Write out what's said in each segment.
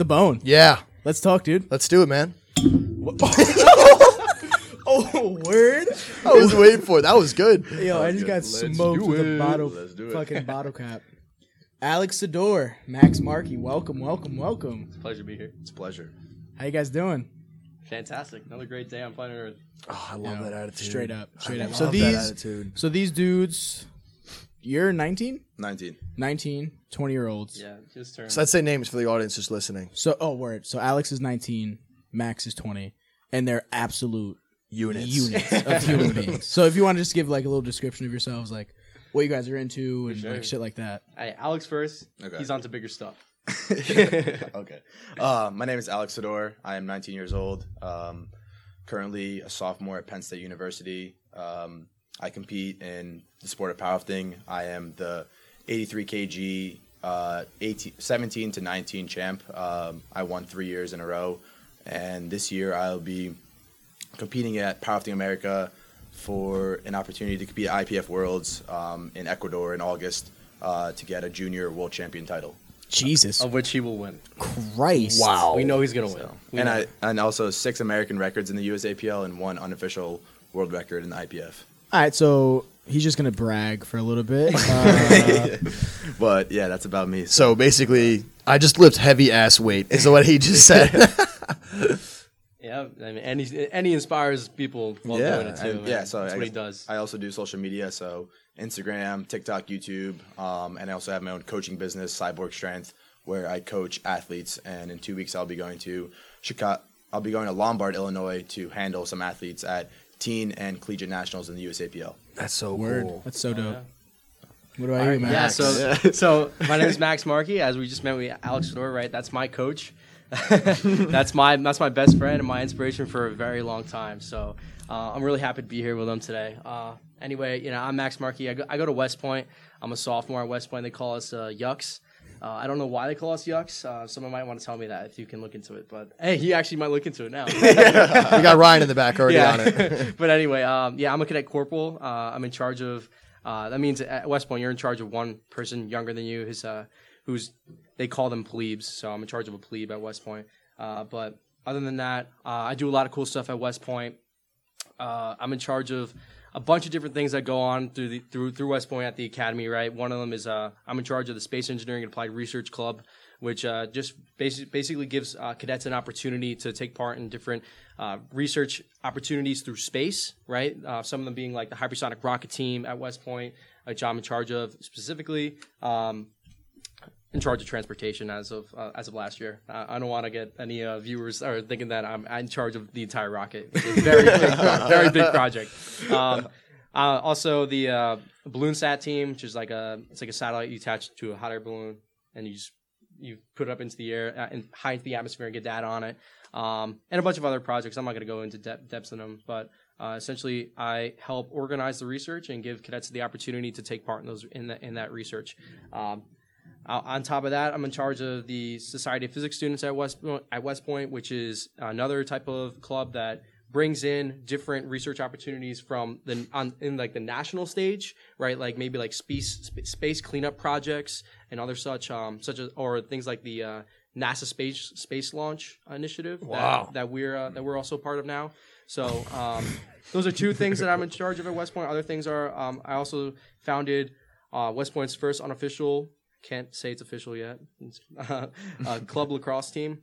The bone. Yeah, Let's talk, dude. let's do it, man. Oh, word. I was waiting for it. That was good. Yo, I just got Let's smoked do with a it. bottle, Let's do it. fucking bottle cap. Alex Sydor, Max Marchi, welcome, welcome, welcome. Pleasure to be here. It's a pleasure. How you guys doing? Fantastic. Another great day on planet Earth. Oh, I love Yo, that attitude. Straight up, straight I up. So love that these, attitude. so these dudes, you're 19, 19. 19, 20 year olds. Yeah, just turned. So let's say names for the audience just listening. So, oh, word. So Alex is 19, Max is 20, and they're absolute Units. units of human beings. So if you want to just give like a little description of yourselves, like what you guys are into and sure. like shit like that. Hey, Alex first. Okay. He's on to bigger stuff. okay. Uh, my name is Alex Sydor. I am 19 years old. Um, currently a sophomore at Penn State University. Um, I compete in the sport of powerlifting. I am the 83 kg, uh, 18, 17 to 19 champ. Um, I won three years in a row, and this year I'll be competing at Powerlifting America for an opportunity to compete at IPF Worlds um, in Ecuador in August uh, to get a junior world champion title. Jesus Of which he will win. Christ! Wow. We know he's gonna win. We and know. I and also six American records in the USAPL and one unofficial world record in the IPF. All right, so he's just gonna brag for a little bit. Uh, But yeah, that's about me. So So basically, I just lift heavy ass weight. Is what he just said. yeah, I mean, and he and he inspires people while yeah, doing it too. and- yeah. So that's I what he does. I also do social media, so Instagram, TikTok, YouTube, um, and I also have my own coaching business, Cyborg Strength, where I coach athletes. And in two weeks, I'll be going to Chicago. I'll be going to Lombard, Illinois, to handle some athletes at teen and collegiate nationals in the USAPL. That's so word. cool. That's so dope. yeah. What do I do, man? Yeah, so so my name is Max Marchi. As we just met with Alex Sydor, right? That's my coach. that's my that's my best friend and my inspiration for a very long time. So uh, I'm really happy to be here with them today. Uh, anyway, you know I'm Max Marchi. I go, I go to West Point. I'm a sophomore at West Point. They call us uh, Yucks. Uh, I don't know why they call us Yucks. Uh, someone might want to tell me that if you can look into it. But hey, he actually might look into it now. We got Ryan in the back already on it. but anyway, um, yeah, I'm a cadet corporal. Uh, I'm in charge of. Uh, that means at West Point, you're in charge of one person younger than you, who's uh, who's they call them plebes. So I'm in charge of a plebe at West Point. Uh, but other than that, uh, I do a lot of cool stuff at West Point. Uh, I'm in charge of a bunch of different things that go on through the through through West Point at the academy. Right, one of them is uh, I'm in charge of the Space Engineering and Applied Research Club, which uh, just basi- basically gives uh, cadets an opportunity to take part in different uh, research opportunities through space. Right, uh, some of them being like the hypersonic rocket team at West Point, which I'm in charge of specifically. Um, in charge of transportation as of uh, as of last year. I don't want to get any uh, viewers or thinking that I'm, in charge of the entire rocket. Very big, very big project. Um, uh, also, the uh, balloon sat team, which is like a it's like a satellite you attach to a hot air balloon, and you just you put it up into the air uh, and high into the atmosphere and get data on it. Um, and a bunch of other projects. I'm not going to go into de- depths in them, but uh, essentially, I help organize the research and give cadets the opportunity to take part in those in, the, in that research. Um, uh, on top of that, I'm in charge of the Society of Physics students at West at West Point, which is another type of club that brings in different research opportunities from the on in like the national stage, right? Like maybe like space space cleanup projects and other such um such as or things like the uh, NASA space space launch initiative Wow. that, that we're uh, that we're also part of now. So um, those are two things that I'm in charge of at West Point. Other things are um, I also founded uh, West Point's first unofficial can't say it's official yet. It's, uh, uh, club lacrosse team,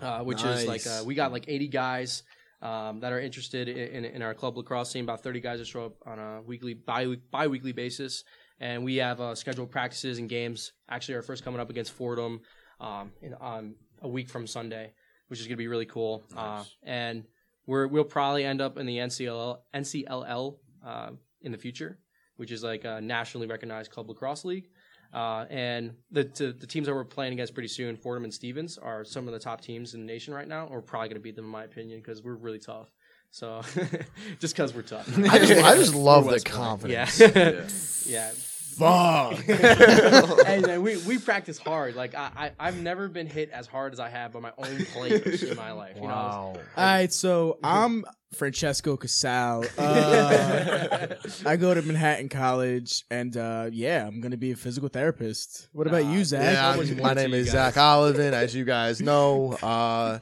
uh, which is like uh, we got like 80 guys um, that are interested in, in, in our club lacrosse team. About 30 guys that show up on a weekly bi bi-weekly basis, and we have uh, scheduled practices and games. Actually, our first coming up against Fordham um, in, on a week from Sunday, which is going to be really cool. Uh, and we're we'll probably end up in the NCLL NCLL uh, in the future, which is like a nationally recognized club lacrosse league. Uh, and the, the the teams that we're playing against pretty soon, Fordham and Stevens, are some of the top teams in the nation right now. We're probably going to beat them, in my opinion, because we're really tough. So just because we're tough. I just, I just love the West Point. confidence. yeah, yeah. Fuck. hey man, we, we practice hard. Like I, I I've never been hit as hard as I have by my own players in my life. You know, All right, so I'm Francesco Casal. Uh, I go to Manhattan College, and uh, yeah, I'm gonna be a physical therapist. What about you, Zach? Yeah, much I'm- more my name is guys? Zach Olivan, as you guys know, uh,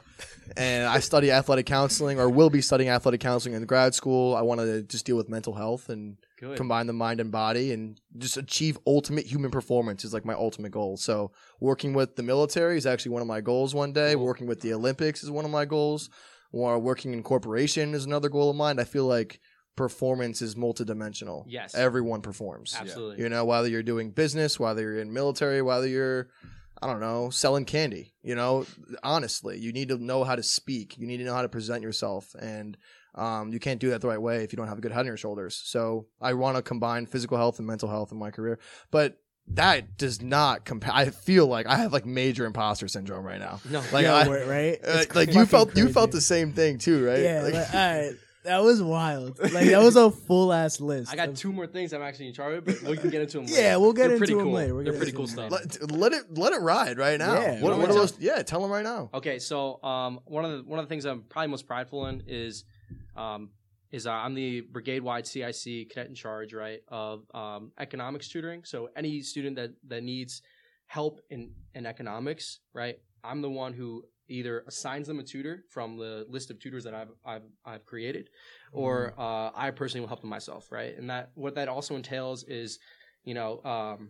and I study athletic counseling, or will be studying athletic counseling in grad school. I want to just deal with mental health and Good. combine the mind and body, and just achieve ultimate human performance is like my ultimate goal. So, working with the military is actually one of my goals. One day, Cool. working with the Olympics is one of my goals. Or working in corporation is another goal of mine. I feel like performance is multidimensional. Yes. everyone performs. Absolutely. You know, whether you're doing business, whether you're in military, whether you're, I don't know, selling candy. You know, honestly, you need to know how to speak. You need to know how to present yourself, and um, you can't do that the right way if you don't have a good head on your shoulders. So I want to combine physical health and mental health in my career, but that does not compare. I feel like I have like major imposter syndrome right now. No. Like, Yo, I, wait, right? uh, like you fucking felt, you felt the same thing too, right? Yeah, Like- like, all right. That was wild. Like that was a full ass list. I got two more things I'm actually in charge of, but we can get into them. Yeah, we'll get They're into pretty them cool. later. We're They're pretty cool stuff. let, let it let it ride right now. Yeah, what, what are those? Yeah, tell them right now. Okay, so um, one of the one of the things I'm probably most prideful in is um, is uh, I'm the brigade wide CIC cadet in charge, right, of um, economics tutoring. So any student that that needs help in in economics, right, I'm the one who either assigns them a tutor from the list of tutors that I've I've, I've created, or uh, I personally will help them myself, right. And that what that also entails is, you know, um,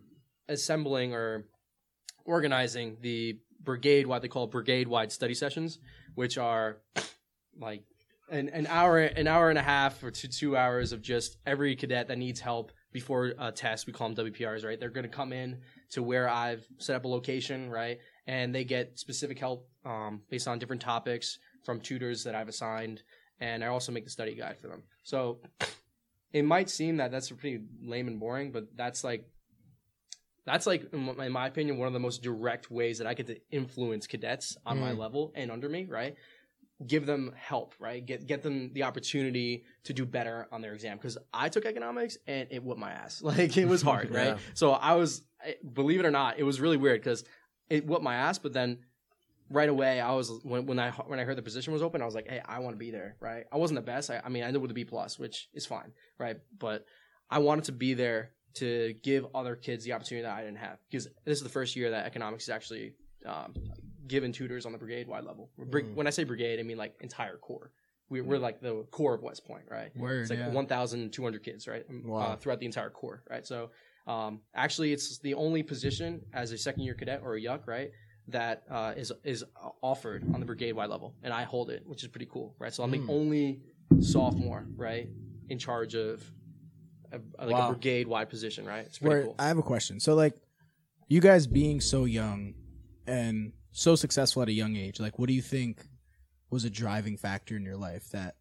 assembling or organizing the brigade wide they call brigade wide study sessions which are like an, an hour an hour and a half or two two hours of just every cadet that needs help before a test we call them wprs right? They're going to come in to where i've set up a location right? And they get specific help um, based on different topics from tutors that i've assigned and i also make the study guide for them. So it might seem that that's pretty lame and boring but that's like that's like in my- opinion one of the most direct ways that i get to influence cadets on my Mm. level and under me right give them help right? Get get them the opportunity to do better on their exam. Because i took economics and it whipped my ass. Like it was hard right? So i was believe it or not it was really weird because it whipped my ass but then right away i was when, when i when i heard the position was open i was like hey i want to be there right? I wasn't the best. I, I mean i ended with a b plus which is fine right? But i wanted to be there to give other kids the opportunity that i didn't have because this is the first year that economics is actually um, given tutors on the brigade wide level Brig- Mm. when i say brigade i mean like entire corps. we, we're like the core of west point right Word, it's like yeah. 1,200 kids, right? Um, Wow. Uh, throughout the entire corps, right? So, um, actually, it's the only position as a second year cadet or a yuck, right? That uh, is is offered on the brigade wide level, and I hold it, which is pretty cool, right? So I'm Mm. the only sophomore, right, in charge of a, like Wow. a brigade wide position, right? It's pretty Where- cool. I have a question. So, like, you guys being so young and so successful at a young age, like, what do you think was a driving factor in your life that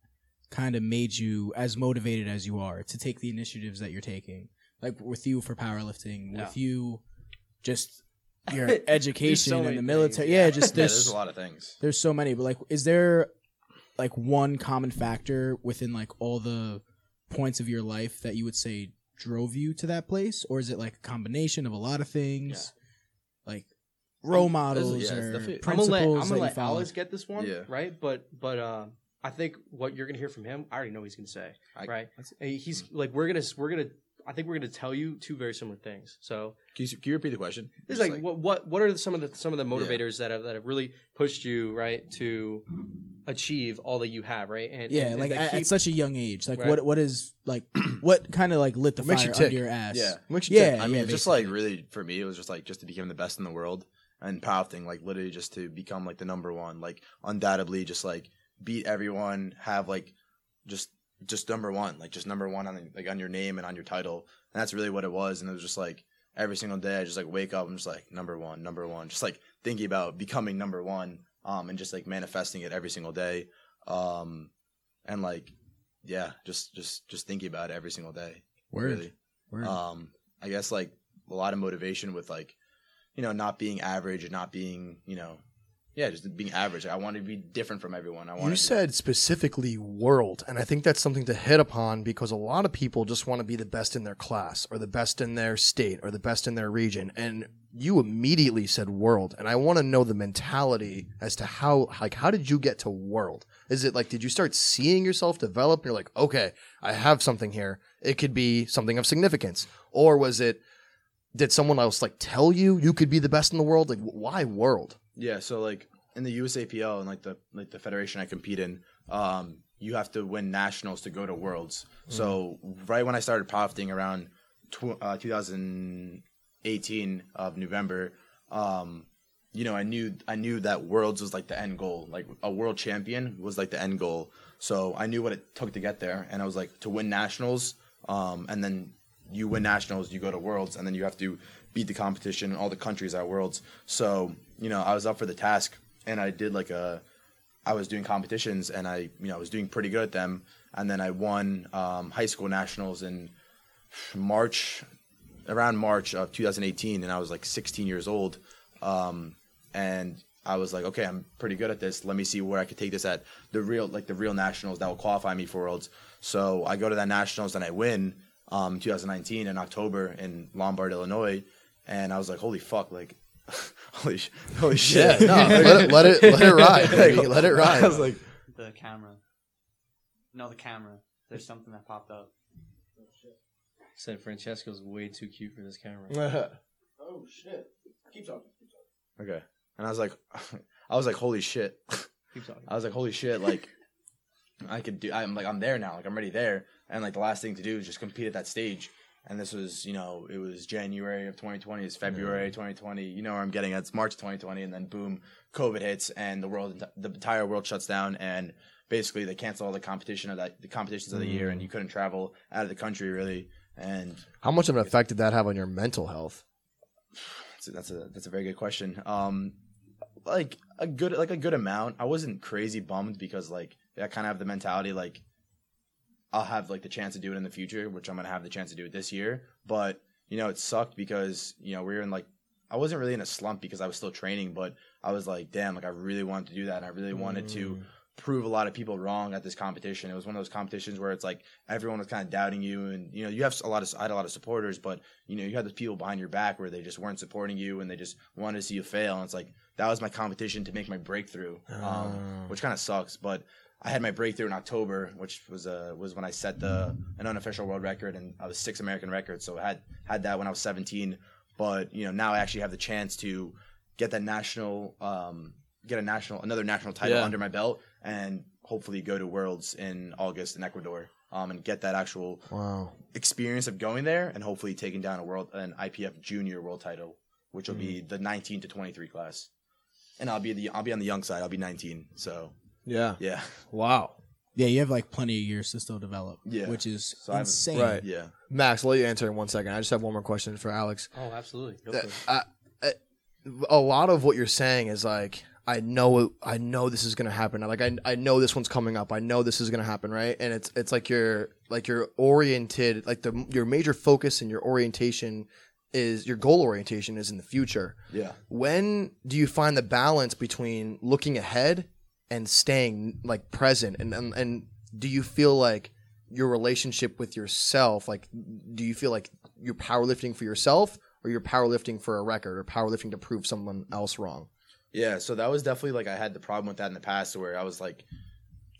kind of made you as motivated as you are to take the initiatives that you're taking? Like, with you for powerlifting, with you just your education so in the military. yeah. Yeah, just Yeah, there's, there's a lot of things. there's so many, but like, is there like one common factor within like all the points of your life that you would say drove you to that place, or is it like a combination of a lot of things, like role models there's- yeah, or definitely- I'm I'm gonna principles let I'm gonna let? Alex get this one, Yeah. right? But but uh, I think what you're gonna hear from him, I already know what he's gonna say, I- right? He's like we're gonna we're gonna I think we're gonna tell you two very similar things. So Can you, can you repeat the question? it's Just like, what what what are some of the some of the Yeah. motivators that have that have really pushed you right to achieve all that you have, right? And Yeah, and like that at, keep- at such a young age, like Right. what what is like what kind of like lit the fire you tick? under your ass? Yeah. Makes you yeah. tick. I mean, yeah, just like really for me, it was just like just to become the best in the world and powerlifting, like literally just to become like the number one, like undoubtedly just like beat everyone, have like just just number one, like just number one on the, like on your name and on your title, and that's really what it was. And it was just like every single day, I just like wake up, I'm just like number one, number one, just like thinking about becoming number one, um, and just like manifesting it every single day, um, and like yeah, just just just thinking about it every single day, Word. really Word. um i guess like a lot of motivation with like you know not being average and not being you know yeah, just being average. I wanted to be different from everyone. I wanted You said specifically world, and I think that's something to hit upon because a lot of people just want to be the best in their class or the best in their state or the best in their region. And you immediately said world, and I want to know the mentality as to how like how did you get to world? Is it like did you start seeing yourself develop? And you're like, okay, I have something here. It could be something of significance, or was it? Did someone else like tell you you could be the best in the world? Like, why world? Yeah, so like in the USAPL and like the like the federation I compete in, um, you have to win nationals to go to worlds. So right when I started powerlifting around tw- uh, 2018 of November, um, you know, I knew I knew that worlds was like the end goal. Like a world champion was like the end goal. So I knew what it took to get there, and I was like to win nationals, um, and then you win nationals, you go to worlds, and then you have to beat the competition, and all the countries at worlds. So you know, I was up for the task, and I did like a, I was doing competitions, and I you know I was doing pretty good at them, and then I won um, high school nationals in March, around March of 2018, and I was like 16 years old, um, and I was like, okay, I'm pretty good at this. Let me see where I could take this at the real, like the real nationals that will qualify me for worlds. So I go to that nationals and I win, um, 2019 in October in Lombard, Illinois, and I was like, holy fuck, like, holy, sh- holy shit, no, let it let it let it ride. baby. Let it ride. I was like, The camera. No, the camera. There's something that popped up. Said Francesco's way too cute for this camera. Oh shit! Keep talking. okay, and I was like, I was like, holy shit. Keep talking. I was like, holy shit, like I could do I'm like I'm there now, like I'm already there. And like the last thing to do is just compete at that stage. And this was, you know, it was January of 2020, it's February 2020. You know where I'm getting at. It's March 2020, and then boom, COVID hits, and the world, the entire world shuts down, and basically they cancel all the competition of that, the competitions of the year, and you couldn't travel out of the country really. And How much of an effect did that have on your mental health? that's a, that's a that's a very good question. Um, like a good like a good amount. I wasn't crazy bummed because like I kind of have the mentality like I'll have like the chance to do it in the future, which I'm gonna have the chance to do it this year. But you know, it sucked because you know we were in like I wasn't really in a slump because I was still training, but I was like, damn, like I really wanted to do that, and I really wanted to prove a lot of people wrong at this competition. It was one of those competitions where it's like everyone was kind of doubting you, and you know you have a lot of I had a lot of supporters, but you know you had those people behind your back where they just weren't supporting you and they just wanted to see you fail. And it's like that was my competition to make my breakthrough, um, which kind of sucks. But I had my breakthrough in October, which was uh, was when I set the an unofficial world record, and I was six American records. So I had had that when I was 17. But you know now I actually have the chance to get that national um, get a national another national title Yeah. under my belt and hopefully go to worlds in august in ecuador um, and get that actual Wow. experience of going there and hopefully taking down a world an ipf junior world title which will be Mm. the 19 to 23 class and i'll be the i'll be on the young side i'll be 19 so Yeah. yeah Wow. Yeah, you have like plenty of years to still develop. Yeah. which is So I have- insane. Right. yeah Max, I'll let you answer in one second. I just have one more question for Alex. Oh, absolutely. Go uh, for it. I, I, a lot of what you're saying is like I know it, I know this is gonna happen. Like I, I know this one's coming up. I know this is gonna happen, right? And it's it's like you're like you're oriented. Like the your major focus and your orientation is your goal orientation is in the future. yeah When do you find the balance between looking ahead and staying like present? And and, and do you feel like your relationship with yourself, like do you feel like you're powerlifting for yourself or you're powerlifting for a record or powerlifting to prove someone else wrong? Yeah, so that was definitely like I had the problem with that in the past where I was like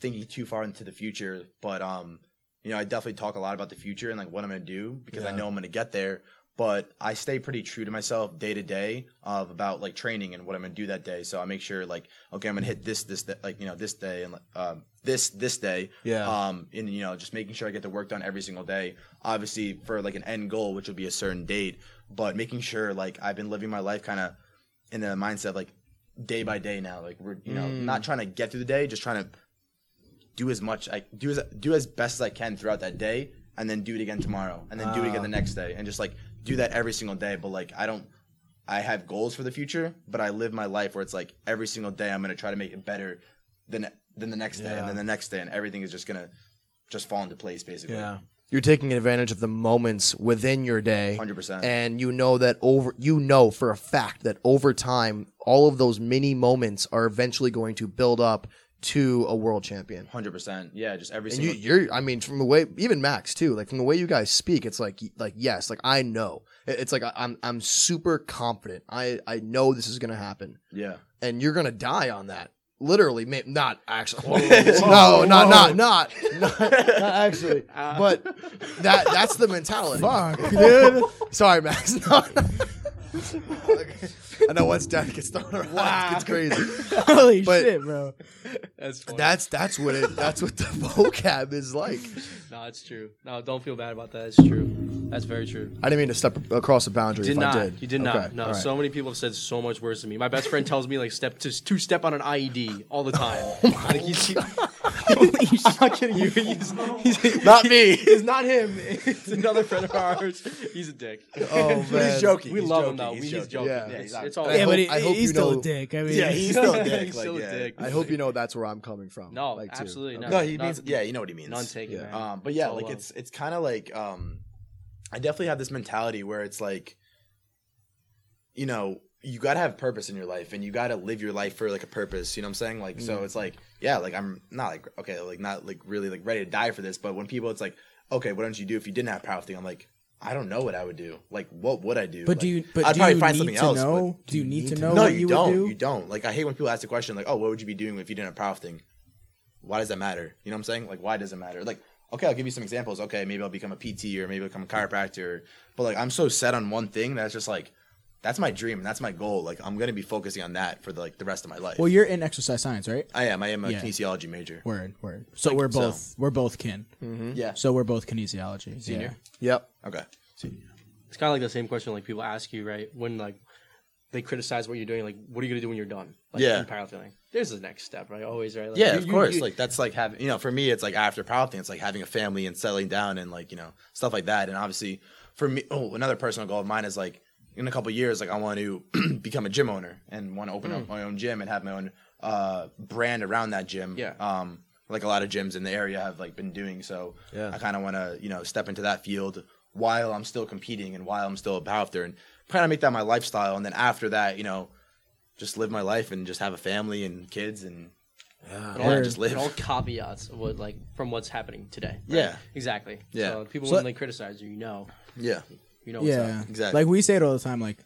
thinking too far into the future. But um, you know, I definitely talk a lot about the future and like what I'm gonna do because I know I'm gonna get there. But I stay pretty true to myself day to day of about like training and what I'm gonna do that day. So I make sure like, okay, I'm gonna hit this this th- like you know this day and um this this day. Yeah. Um, and you know just making sure I get the work done every single day. Obviously for like an end goal, which will be a certain date, but making sure like I've been living my life kind of in the mindset like day by day now. Like we're you know Mm. not trying to get through the day, just trying to do as much I do as do as best as I can throughout that day, and then do it again tomorrow, and then do it again the next day, and just like do that every single day. But like I don't, I have goals for the future, but I live my life where it's like every single day I'm gonna try to make it better than than the next day, Yeah. and then the next day, and everything is just gonna just fall into place basically. Yeah. you're taking advantage of the moments within your day 100%. and you know that over you know for a fact that over time all of those mini moments are eventually going to build up to a world champion. Hundred percent. Yeah, just every and you, single. you're i mean from the way even max too like from the way you guys speak it's like like yes like i know. It's like I- i'm i'm super confident. I i know this is gonna happen. Yeah. and you're gonna die on that. Literally may, not actually. No not not not not, not actually. But that that's the mentality. Fuck, dude. sorry max. No, no. i know once death gets thrown around it's crazy Holy But- shit, bro. That's funny. that's that's what it that's what the vocab is like no, it's true. No, don't feel bad about that. It's true. That's very true. i didn't mean to step across the boundary Did if not. i did You did Okay, not. No, all right. so many people have said so much worse than me. My best friend tells me like step to two step on an IED all the time. Oh like he's, he- I'm not kidding you. He's, he's Not me. It's not him. It's another friend of ours. He's a dick. oh man He's joking. We he's love joking. him though. He's He's, joking. joking. Yeah. Yeah, Yeah, it's, it's not- all I Yeah, hope- but he- I hope he's you still know- a dick. I mean, Yeah, he's still a dick. He's like, still a yeah. dick. I hope you know that's where I'm coming from. No, like, too. absolutely Okay. not. No, he Not- means. Yeah, you know what he means. None taken. Yeah. man. Um, but yeah, all like love. it's it's kind of like um, I definitely have this mentality where it's like, you know, you got to have purpose in your life, and you got to live your life for like a purpose. You know what I'm saying? Like, so it's like, yeah, like I'm not like okay, like not like really like ready to die for this, but when people, it's like, okay, what don't you do if you didn't have powerlifting? I'm like. I don't know what I would do. Like, what would I do? But Like, do you? But I'd do probably you find need something to else. know? Do you need to know no, what you, you don't. would do? You don't. Like I hate when people ask the question like, "Oh, what would you be doing if you didn't have powerlifting?" Why does that matter? You know what I'm saying? Like, why does it matter? Like, okay, I'll give you some examples. Okay, maybe I'll become a PT or maybe I'll become a chiropractor. But like, I'm so set on one thing that's just like, that's my dream and that's my goal. Like, I'm gonna be focusing on that for the, like the rest of my life. Well, you're in exercise science, right? I am. I am a Yeah. kinesiology major. Word, word. So we're so. both we're both kin. Mm-hmm. Yeah. So we're both kinesiology. Senior. Yep. Okay. Senior. It's kind of like the same question like people ask you, right? When like they criticize what you're doing, like what are you gonna do when you're done? Like, Yeah. in powerlifting. There's the next step, right? Always, right? Like, yeah, you- of you- course. you- like that's like having you know, for me, it's like after powerlifting, it's like having a family and settling down and like you know stuff like that. And obviously, for me, oh, another personal goal of mine is like in a couple years, like I want to become a gym owner and want to open up my own gym and have my own uh, brand around that gym. Yeah. Um, like a lot of gyms in the area have like been doing. So Yeah. I kind of want to you know step into that field while I'm still competing and while I'm still a powerlifter and kind of make that my lifestyle. And then after that, you know, just live my life and just have a family and kids and Yeah. and yeah, all, just live. all caveats of what like from what's happening today. right? Yeah. exactly. Yeah. So people So- when they criticize you, you know, yeah, you know what's Yeah, up. Exactly. Like we say it all the time. Like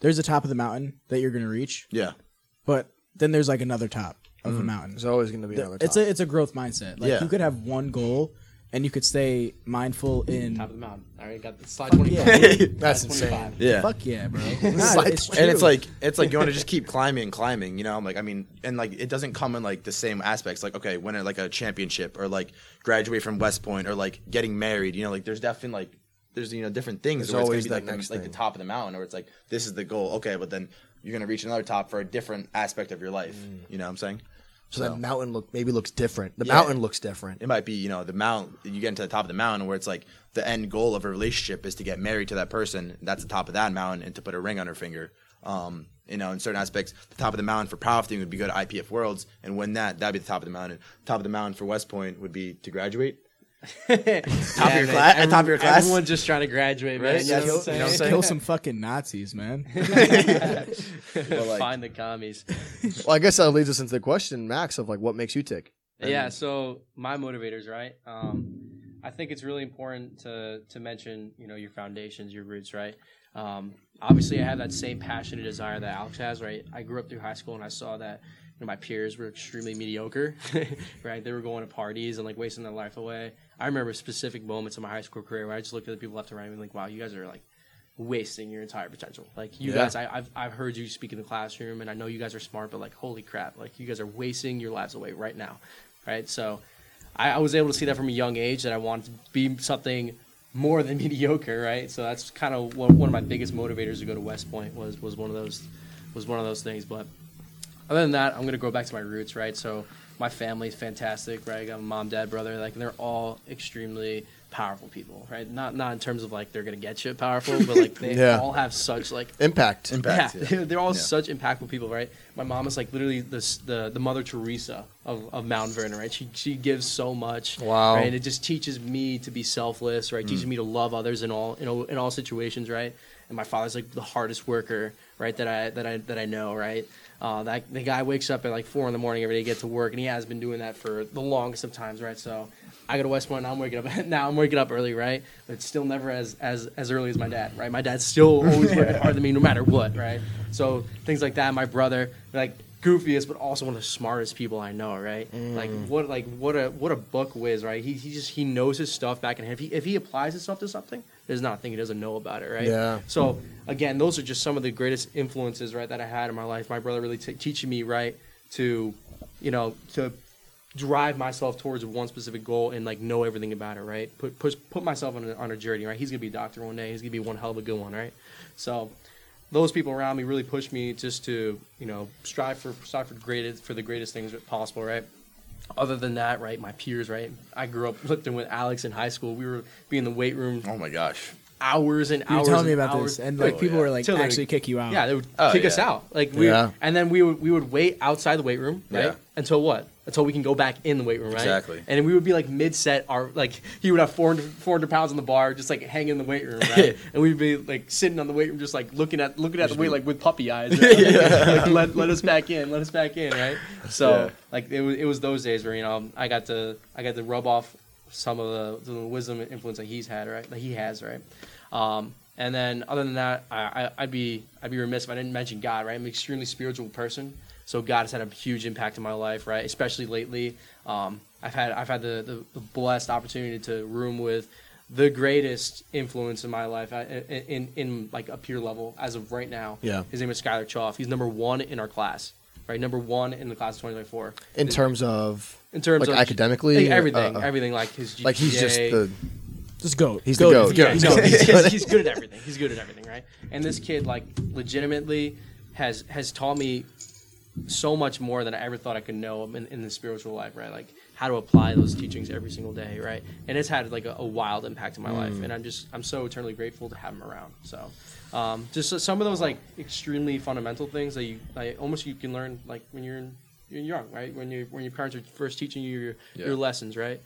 there's a top of the mountain that you're gonna reach, yeah. but then there's like another top of a mm-hmm. mountain. There's always going to be another. It's top. a it's a growth mindset. Like Yeah. you could have one goal, and you could stay mindful in. Top of the mountain. All right, got the slide twenty yeah. five. That's insane. Yeah. Fuck yeah, bro. like- Nah, it's and it's true. like it's like you want to just keep climbing and climbing, you know. i'm Like I mean, and like it doesn't come in like the same aspects. Like okay, winning like a championship or like graduate from West Point or like getting married. You know, like there's definitely like there's you know different things. There's always that like, the- like the top of the mountain, or it's like this is the goal. Okay, but then you're gonna reach another top for a different aspect of your life. You know what I'm saying? so that mountain look maybe looks different. The Yeah. mountain looks different. It might be, you know, the mount. You get into the top of the mountain where it's like the end goal of a relationship is to get married to that person. That's the top of that mountain, and to put a ring on her finger. Um, you know, in certain aspects, the top of the mountain for powerlifting would be go to IPF Worlds and win that. That'd be the top of the mountain. Top of the mountain for West Point would be to graduate. Top of your class- at top of your class? Everyone's just trying to graduate, man. Right? You know Yeah, what I'm you saying? know what I'm saying? kill some fucking Nazis, man. But like, Find the commies. Well, I guess that leads us into the question, Max, of like what makes you tick. yeah so my motivators right um, i think it's really important to to mention you know your foundations your roots right um, obviously i have that same passion and desire that alex has right i grew up through high school and i saw that you know, my peers were extremely mediocre right they were going to parties and like wasting their life away i remember specific moments in my high school career where i just looked at the people left and right and like wow you guys are like wasting your entire potential. Like you Yeah. guys, I, I've I've heard you speak in the classroom, and I know you guys are smart, but like holy crap, like you guys are wasting your lives away right now, right? So, I, I was able to see that from a young age that I wanted to be something more than mediocre, right? So that's kind of one, one of my biggest motivators to go to West Point was was one of those was one of those things. But other than that, I'm gonna go back to my roots, right? So my family's fantastic, right? I got a mom, dad, brother. Like they're all extremely powerful people, right? Not not in terms of like they're gonna get you powerful, but like they Yeah. all have such like Impact. Impact. yeah, yeah. they're, they're all Yeah. such impactful people, right? My mom is like literally the the, the Mother Teresa of, of Mount Vernon, right? She she gives so much, Wow. right? And it just teaches me to be selfless, right? Mm. Teaches me to love others in all in all, in all situations, right? And my father's like the hardest worker, right? That I that I that I know, right? Uh, that the guy wakes up at like four in the morning every day to get to work, and he has been doing that for the longest of times, right? So I go to West Point. Now I'm waking up. Now I'm waking up early, right? But still never as as as early as my dad, right? My dad's still always working harder than me, no matter what, right? So things like that. My brother, like goofiest, but also one of the smartest people I know, right? Like mm. what like what a what a book whiz, right? He, he just he knows his stuff back in hand. If he if he applies his stuff to something, there's nothing he doesn't know about it, right? Yeah. So again, those are just some of the greatest influences, right, that I had in my life. My brother really t- teaching me, right, to, you know, to drive myself towards one specific goal and like know everything about it, right? Put push, put myself on a, on a journey, right? He's gonna be a doctor one day. He's gonna be one hell of a good one, right? So those people around me really pushed me just to you know strive for strive for greatest for the greatest things possible, right? Other than that, right, my peers, right? I grew up lifting with Alex in high school. We were be in the weight room Oh my gosh. You hours and were hours. telling me and about hours. this, and Dude, like oh, people yeah. were like Till they- actually kick you out. Yeah, they would Oh, kick us out. Like we, Yeah. and then we would we would wait outside the weight room, right? Yeah. Until what? Until we can go back in the weight room, right? Exactly. And we would be like mid set, our like he would have 400, 400 pounds on the bar, just like hanging in the weight room, right? and we'd be like sitting on the weight room, just like looking at looking at the weight like with puppy eyes. Right? like, let, let us back in, let us back in, right? So Yeah. like it was it was those days where you know I got to I got to rub off some of the, the wisdom and influence that he's had, right? That he has, right? Um, and then other than that, I, I, I'd be I'd be remiss if I didn't mention God, right? I'm an extremely spiritual person, so God has had a huge impact in my life, right? Especially lately, um, I've had I've had the, the, the blessed opportunity to room with the greatest influence in my life uh, in, in in like a peer level as of right now. Yeah. his name is Skylar Choff. He's number one in our class, right? Number one in the class of 2024 In terms of in terms like of academically, like, everything, uh, everything like his GPA, like he's just the just go. He's the goat. yeah, He's no, good. he's, he's, he's good at everything. He's good at everything, right? And this kid, like, legitimately has has taught me so much more than I ever thought I could know in, in the spiritual life, right? Like how to apply those teachings every single day, right? And it's had like a, a wild impact in my life, and I'm just I'm so eternally grateful to have him around. So, um, just some of those like extremely fundamental things that you like almost you can learn like when you're in, you're young, right? When you when your parents are first teaching you your, Yeah. your lessons, right?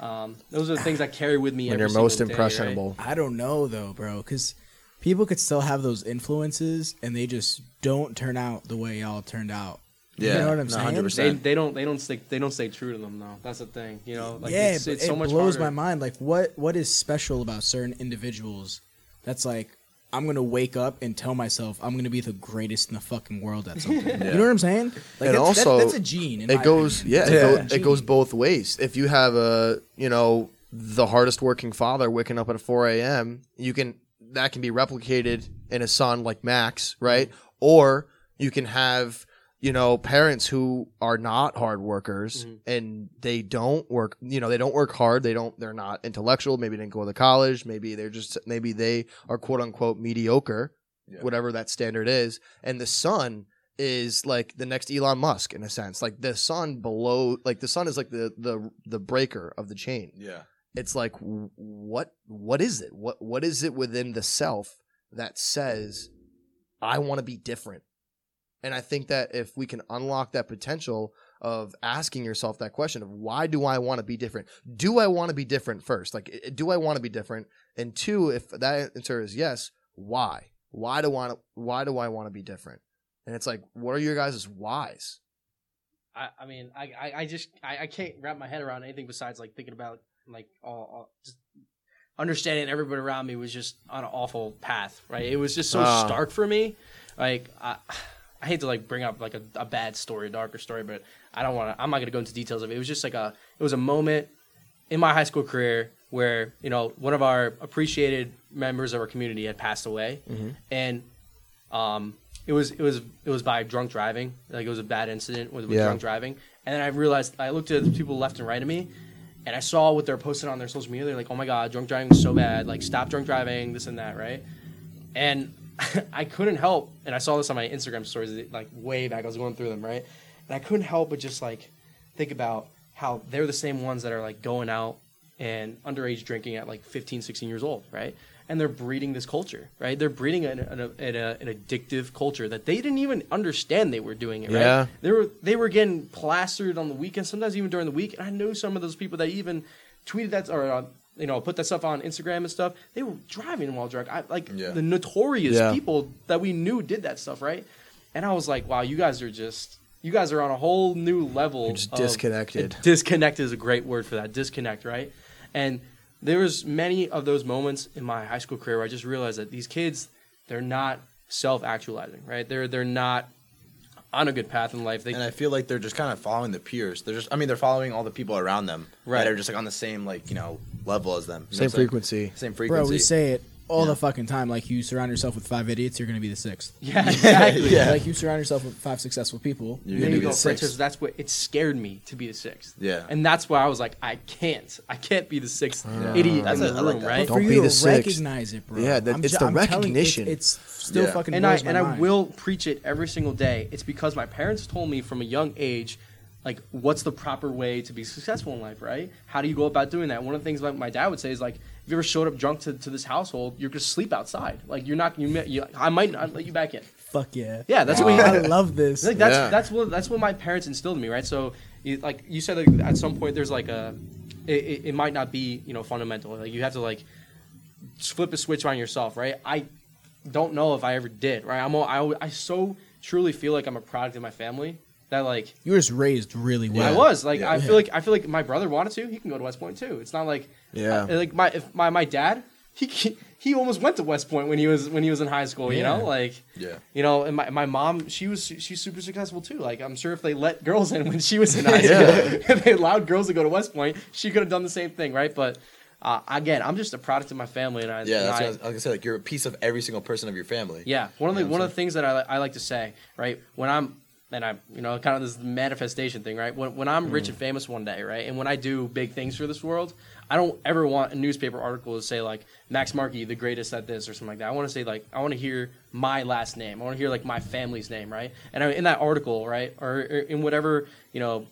Um, those are the things I carry with me. when every you're single most day, right? impressionable. I don't know though, bro, because people could still have those influences and they just don't turn out the way y'all turned out. Yeah. you know what I'm saying? 100%. They, they don't they don't stay they don't stay true to them though. That's the thing, you know. Like yeah, it's, it's it so much blows harder. my mind. Like, what what is special about certain individuals? That's like, I'm gonna wake up and tell myself I'm gonna be the greatest in the fucking world at something. You know what I'm saying? Like, And that's, also, that, that's a gene. in it my goes opinion. yeah, it, a go, it goes both ways if you have a you know the hardest working father waking up at 4 a.m you can that can be replicated in a son like max right? Or you can have you know parents who are not hard workers mm-hmm. and they don't work you know they don't work hard. They don't they're not intellectual. Maybe they didn't go to college. Maybe they're just maybe they are quote unquote mediocre Yeah. whatever that standard is. And the son is like the next Elon Musk in a sense. Like the son below like the son is like the the the breaker of the chain. Yeah. It's like what what is it? What what is it within the self that says i want to be different? And i think that if we can unlock that potential of asking yourself that question of why do i want to be different? Do i want to be different first? Like do i want to be different? And two if that answer is yes why? Why do i want to, why do i want to be different? And it's like what are your guys' whys? I, I mean, I, I, just I, I can't wrap my head around anything besides like thinking about like all, all just understanding everybody around me was just on an awful path, right? It was just so Ah. stark for me. Like I, I hate to like bring up like a, a bad story, a darker story, but I don't want to. I'm not gonna go into details of it. It was just like a it was a moment in my high school career where you know one of our appreciated members of our community had passed away, and um, it was it was it was by drunk driving. Like it was a bad incident with, with Yeah. drunk driving. And then I realized I looked at the people left and right of me, and I saw what they're posting on their social media. They're like, "Oh my god, drunk driving is so bad. Like stop drunk driving, this and that." Right? And I couldn't help, and I saw this on my Instagram stories like way back. I was going through them, right? And I couldn't help but just like think about how they're the same ones that are like going out and underage drinking at like 15, 16 years old, right? And they're breeding this culture, right? They're breeding an, an, an, an addictive culture that they didn't even understand they were doing it, right? Yeah. They were they were getting plastered on the weekend, sometimes even during the week. And I know some of those people that even tweeted that or uh, you know put that stuff on Instagram and stuff. They were driving while drunk. I, like Yeah. the notorious Yeah. people that we knew did that stuff, right? And I was like, wow, you guys are just you guys are on a whole new level. You're just of- disconnected. disconnect is a great word for that. Disconnect, right? And there was many of those moments in my high school career where I just realized that these kids, they're not self-actualizing, right? They're they're not on a good path in life. They and I feel like they're just kind of following the peers. They're just, I mean, they're following all the people around them Right. that are just like on the same like you know level as them. You know Same what I'm frequency. Same Bro, frequency. we say it all Yeah. the fucking time. Like you surround yourself with five idiots, you're gonna be the sixth. yeah, exactly. Yeah. Like you surround yourself with five successful people, You're you're gonna you be go, the sixth. Francis. That's what it scared me to be the sixth. Yeah. and that's why I was like, I can't, I can't be the sixth Yeah. idiot That's in a- the I like room, that. right? Don't be the sixth. recognize it, bro. Yeah, that- it's ju- the I'm recognition. it's, it's still Yeah. fucking and I blows my and I will preach it every single day. It's because my parents told me from a young age, like what's the proper way to be successful in life, right? How do you go about doing that? One of the things like my dad would say is like, if you ever showed up drunk to, to this household, you're gonna sleep outside. Like you're not you, mi- you I might not let you back in. Fuck yeah. Yeah, that's I what I love this. like that's Yeah. that's what that's what my parents instilled in me, right? So, you, like you said, like, at some point there's like a, it, it, it might not be you know fundamental. Like you have to like flip a switch on yourself, right? I don't know if I ever did, right? I'm all, I I so truly feel like I'm a product of my family that like You were just raised really well. I was like I Yeah. feel like I feel like my brother wanted to, he can go to West Point too. It's not like Yeah. I- like my if my my dad he he almost went to West Point when he was when he was in high school, you Yeah. know like. Yeah. You know, and my, my mom, she was she's super successful too. Like I'm sure if they let girls in when she was in high school, if they allowed girls to go to West Point, she could have done the same thing, right? But uh, again, I'm just a product of my family, and I Yeah, that's I, what I was, gonna say. Like you're a piece of every single person of your family. yeah. One of the You know one of the things that I, I like to say, right? When I'm and I, you know, kind of this manifestation thing, right? When when I'm rich and famous one day, right? And when I do big things for this world, I don't ever want a newspaper article to say like Max Marchi, the greatest at this, or something like that. I want to say like I want to hear my last name. I want to hear like my family's name, right? And I, in that article, right, or, or in whatever you know.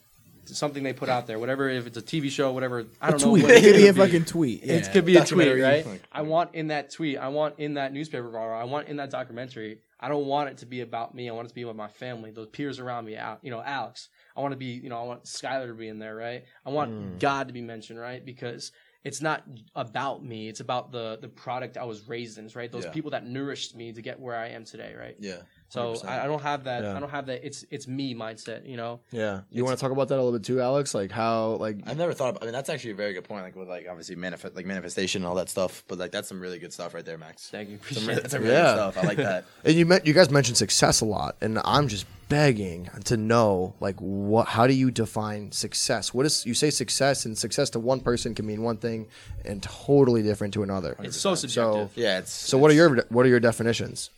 Something they put out there, whatever if it's a TV show, whatever I don't know. tweet. what It could be a fucking tweet. it could be a tweet, right? Like- I want in that tweet, I want in that newspaper article, I want in that documentary. I don't want it to be about me. I want it to be about my family, those peers around me. Al- You know, Alex. I want to be, you know, I want Skylar to be in there, right? I want Hmm. God to be mentioned, right? Because it's not about me. It's about the the product I was raised in, right? Those Yeah. people that nourished me to get where I am today, right? Yeah. So I, I don't have that. Yeah. I don't have that. It's it's me mindset, you know. Yeah. You want to talk about that a little bit too, Alex? Like how like I've never thought. About, I mean, that's actually a very good point. Like with like obviously manifest, like manifestation and all that stuff. But like that's some really good stuff right there, Max. Thank you. Some really, that's some really Yeah. good stuff. I like that. and you met you guys mentioned success a lot and I'm just begging to know like what how do you define success? What is you say success and success to one person can mean one thing and totally different to another. It's so subjective. so, Yeah. It's So what are your what are your definitions?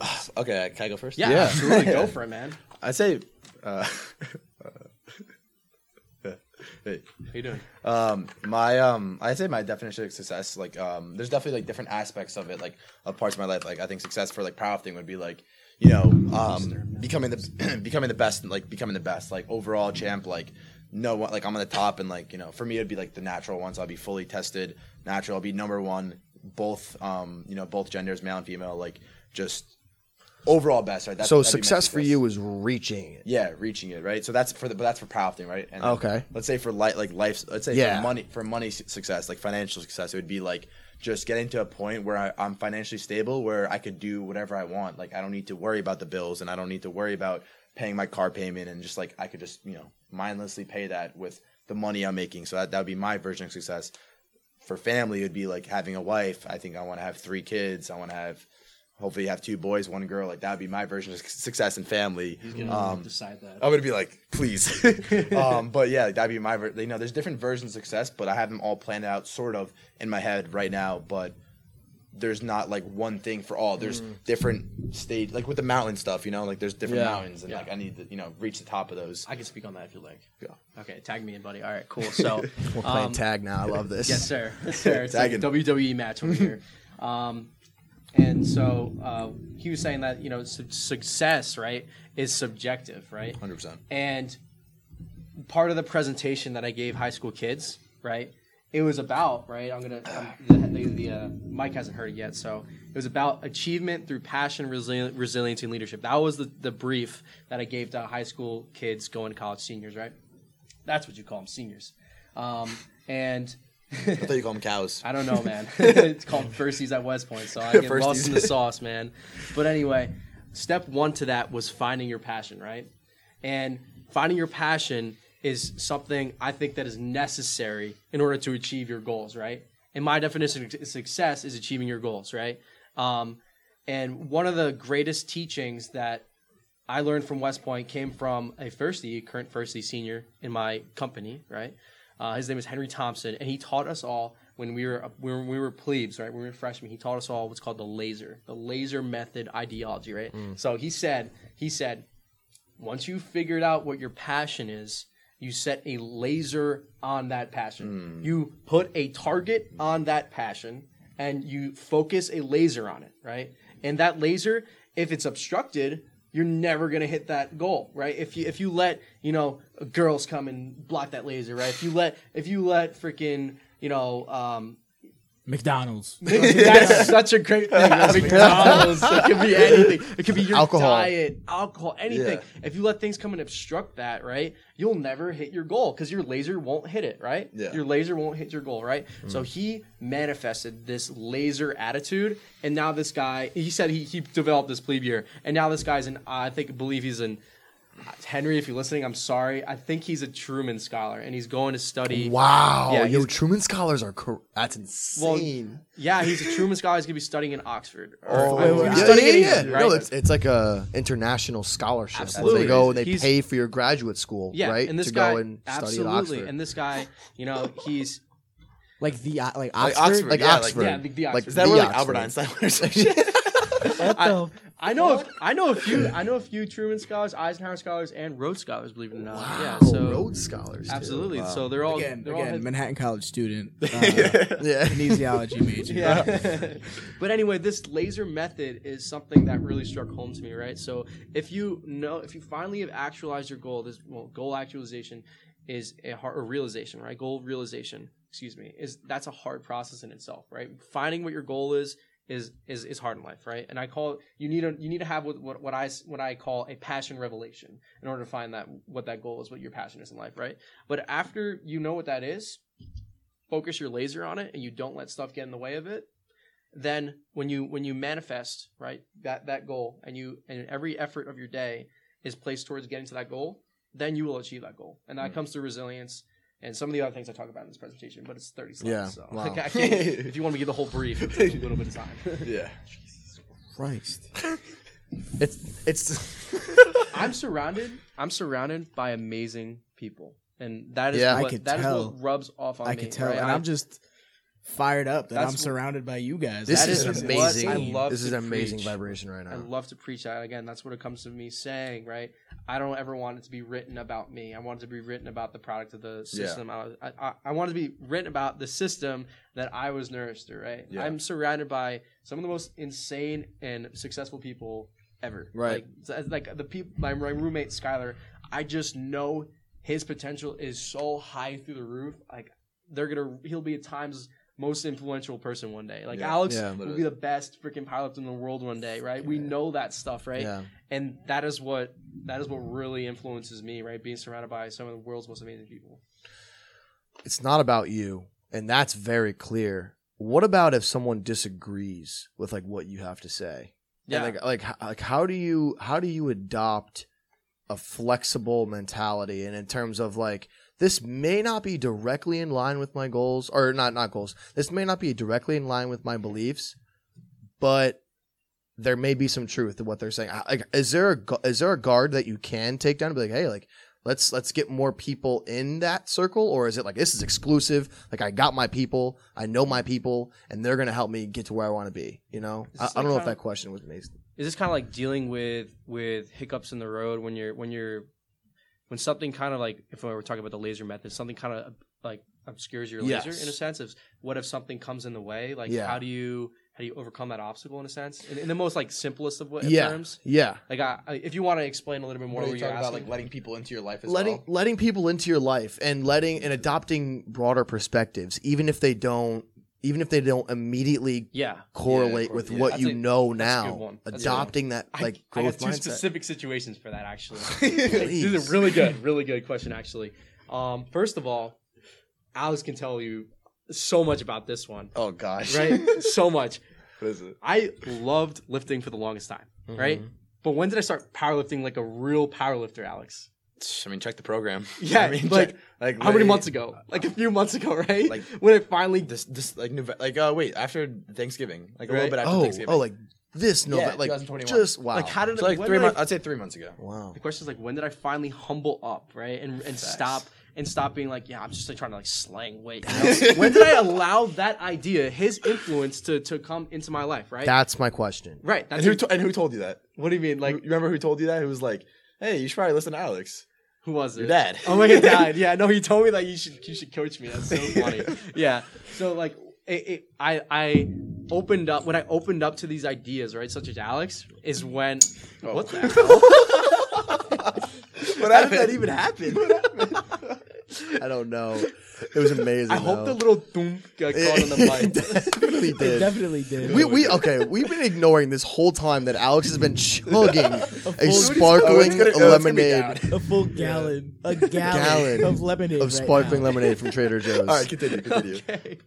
Okay, can I go first? yeah, Yeah. absolutely. Go for it, man. I say. Uh, hey. How you doing? Um, my um, I'd say my definition of success, like, um, there's definitely like different aspects of it, like of parts of my life. Like, I think success for like powerlifting would be like, you know, um, becoming the becoming the best, and like becoming the best, like overall champ, like no one, like I'm on the top, and like you know, for me it'd be like the natural ones. I'll be fully tested, natural. I'll be number one, both, um, you know, both genders, male and female, like just overall best, right? That's, so that'd be my success for you is reaching it. yeah, reaching it, right? So that's for the but that's for powerlifting, right? And Okay. Let's say for life, like life. Let's say Yeah. for money, for money success, like financial success, it would be like just getting to a point where I, I'm financially stable, where I could do whatever I want. Like I don't need to worry about the bills, and I don't need to worry about paying my car payment, and just like I could just you know mindlessly pay that with the money I'm making. So that that would be my version of success. For family, it would be like having a wife. I think I want to have three kids. I want to have. Hopefully, you have two boys, one girl. Like that would be my version of success and family. He's gonna Um, Decide that. I'm gonna be like, please. um, but yeah, that'd be my. Ver- you know, there's different versions of success, but I have them all planned out, sort of, in my head right now. But there's not like one thing for all. There's different stage, like with the mountain stuff. You know, like there's different Yeah. mountains, and Yeah. like I need to, you know, reach the top of those. I can speak on that if you like. Yeah. Okay, tag me in, buddy. All right, cool. So We're playing um, tag now. I love this. Yes, sir. Yes, sir. It's like a WWE match over here. Um, and so uh, he was saying that you know su- success, right, is subjective, right? Hundred percent. And part of the presentation that I gave high school kids, right? It was about right. I'm gonna um, the, the, the uh, Mike hasn't heard it yet, so it was about achievement through passion, resili- resilience, and leadership. That was the the brief that I gave to high school kids going to college, seniors, right? That's what you call them, seniors. Um, and I thought you call them cows. I don't know, man. it's called firsties at West Point, so I get lost in the sauce, man. But anyway, step one to that was finding your passion, right? And finding your passion is something I think that is necessary in order to achieve your goals, right? And my definition of success is achieving your goals, right? Um, and one of the greatest teachings that I learned from West Point came from a firstie, current firstie senior in my company, right? Uh, his name is Henry Thompson, and he taught us all when we were when we were plebes, right? When we were freshmen, he taught us all what's called the laser, the laser method ideology, right? So he said, he said, once you figured out what your passion is, you set a laser on that passion. You put a target on that passion and you focus a laser on it, right? And that laser, if it's obstructed, you're never gonna hit that goal, right? If you if you let you know girls come and block that laser, right? If you let if you let freaking you know um, McDonald's. that's such a great thing. right? McDonald's. It could be anything. It could be your Alcohol. diet, alcohol, anything. Yeah. If you let things come and obstruct that, right, you'll never hit your goal because your laser won't hit it, right? Yeah. Your laser won't hit your goal, right? Mm. So he manifested this laser attitude, and now this guy, he said he, he developed this plebe year, and now this guy's an, I think, believe he's an, Henry, if you're listening, I'm sorry. I think he's a Truman Scholar, and he's going to study. Wow, Yeah, yo, Truman scholars are cor- that's Well, insane. yeah, he's a Truman Scholar. He's going to be studying in Oxford. Or- Oh, wait, wait, yeah, he's yeah, studying yeah, in yeah. England, right? No, it's, it's like a international scholarship. where Absolutely. They go and they He's- pay for your graduate school, Yeah, right? and this to guy go and study at absolutely, Oxford. and this guy, you know, he's Like the uh, like Like Oxford. Oxford, like yeah, like- Oxford. yeah, the, the Like, Oxford. Is that The where like Oxford. Albert Einstein or some shit? I, I know, a, I know a few, I know a few Truman scholars, Eisenhower scholars, and Rhodes scholars. Believe it or not, yeah. Oh, So Rhodes scholars. too. absolutely, so they're all again, they're all again head- Manhattan College student, uh, Yeah. kinesiology major. Yeah. but anyway, this laser method is something that really struck home to me, right? So if you know, if you finally have actualized your goal, this well, goal actualization is a hard or realization, right? Goal realization, excuse me, is that's a hard process in itself, right? Finding what your goal is is is is hard in life, right? And I call it you need a you need to have what what, I what I call a passion revelation in order to find that what that goal is, what your passion is in life, right? But after you know what that is, focus your laser on it and you don't let stuff get in the way of it then when you when you manifest right that that goal and you and every effort of your day is placed towards getting to that goal then you will achieve that goal and that mm. comes through resilience and some of the other things I talk about in this presentation, but it's 30 slides. Yeah, So wow. I can't, if you want me to give the whole brief, it's a little bit of time. yeah. Christ. It's it's I'm surrounded. I'm surrounded by amazing people, and that is Yeah. I what could that is tell. what rubs off on I me. can tell, right? and I- I'm just fired up that That's I'm wh- surrounded by you guys. this That is, is an what amazing. I love this is to an amazing preach. vibration right now. I now. love to preach that. Again, that's what it comes to me saying, right? I don't ever want it to be written about me. I want it to be written about the product of the system. I, was- I, I, I want it to be written about the system that I was nourished through, right? Yeah. I'm surrounded by some of the most insane and successful people ever. Right. Like, so- like the people, my, my roommate Skylar, I just know his potential is so high through the roof. Like they're gonna, he'll be at times most influential person one day. Like Yeah. Alex Yeah. will be the best freaking pilot in the world one day, right? We know that stuff, right? Yeah. And that is what that is what really influences me, right? Being surrounded by some of the world's most amazing people. It's not about you, and that's very clear. What about if someone disagrees with like what you have to say? Yeah. And, like like like how do you how do you adopt a flexible mentality and in terms of like this may not be directly in line with my goals or not not goals. This may not be directly in line with my beliefs, but there may be some truth to what they're saying. Like is there a is there a guard that you can take down and be like, "Hey, like let's let's get more people in that circle or is it like this is exclusive like i got my people i know my people and they're gonna help me get to where i want to be you know I, this I don't know if that question was amazing Is this kind of like dealing with with hiccups in the road when you're when you're when something kind of like if we were talking about the laser method, something kind of like obscures your laser Yes. in a sense of what if something comes in the way? Like Yeah. how do you how do you overcome that obstacle in a sense, in, in the most like simplest of, wa- yeah, terms. yeah. Like, I, I, if you want to explain a little bit more, What are you you're talking about, like letting people into your life as letting well? letting people into your life and letting and adopting broader perspectives, even if they don't, even if they don't immediately yeah, correlate Yeah, with yeah. what That's you a- know that's a good now. one. That's a good Adopting that like I, growth two mindset. specific situations for that actually. This is a really good, really good question actually. Um, first of all, Alex can tell you so much about this one, oh gosh, right? so much. what is it? I loved lifting for the longest time, right? Mm-hmm. But when did I start powerlifting like a real powerlifter, Alex? I mean, check the program. Yeah, I mean, like, check- like How many months ago? Like a few months ago, right? Like- when it finally This, this, like, Nove- like, uh, wait, after Thanksgiving, like a little bit after oh, Thanksgiving. oh, like this November, Yeah, like just wow. like how did so like three months. I'd say three months ago. wow. The question is like, when did I finally humble up, right, and and Facts. stop and stop being like, yeah, I'm just like trying to like slang weight. you know? when did I allow that idea, his influence, to to come into my life, right? That's my question. right. And That's who, who, to- and who told you that? what do you mean? Like, Like, you remember who told you that? Who was like, "Hey, you should probably listen to Alex." who was it? Your dad. Oh my god, dad. Yeah, no, he told me that you should you should coach me. That's so funny. yeah. So like, it, it, I I opened up when I opened up to these ideas, right, such as Alex, is when oh. what the hell? What How did that even happen? I don't know. It was amazing. I hope though. the little thump got caught on the mic. definitely It did. definitely did. We, we okay. We've been ignoring this whole time that Alex has been chugging a full- sparkling Oh, gonna- oh, it's gonna be lemonade a full gallon, a gallon, Gallon of lemonade, of right sparkling now. lemonade from Trader Joe's. All right, continue, continue. okay.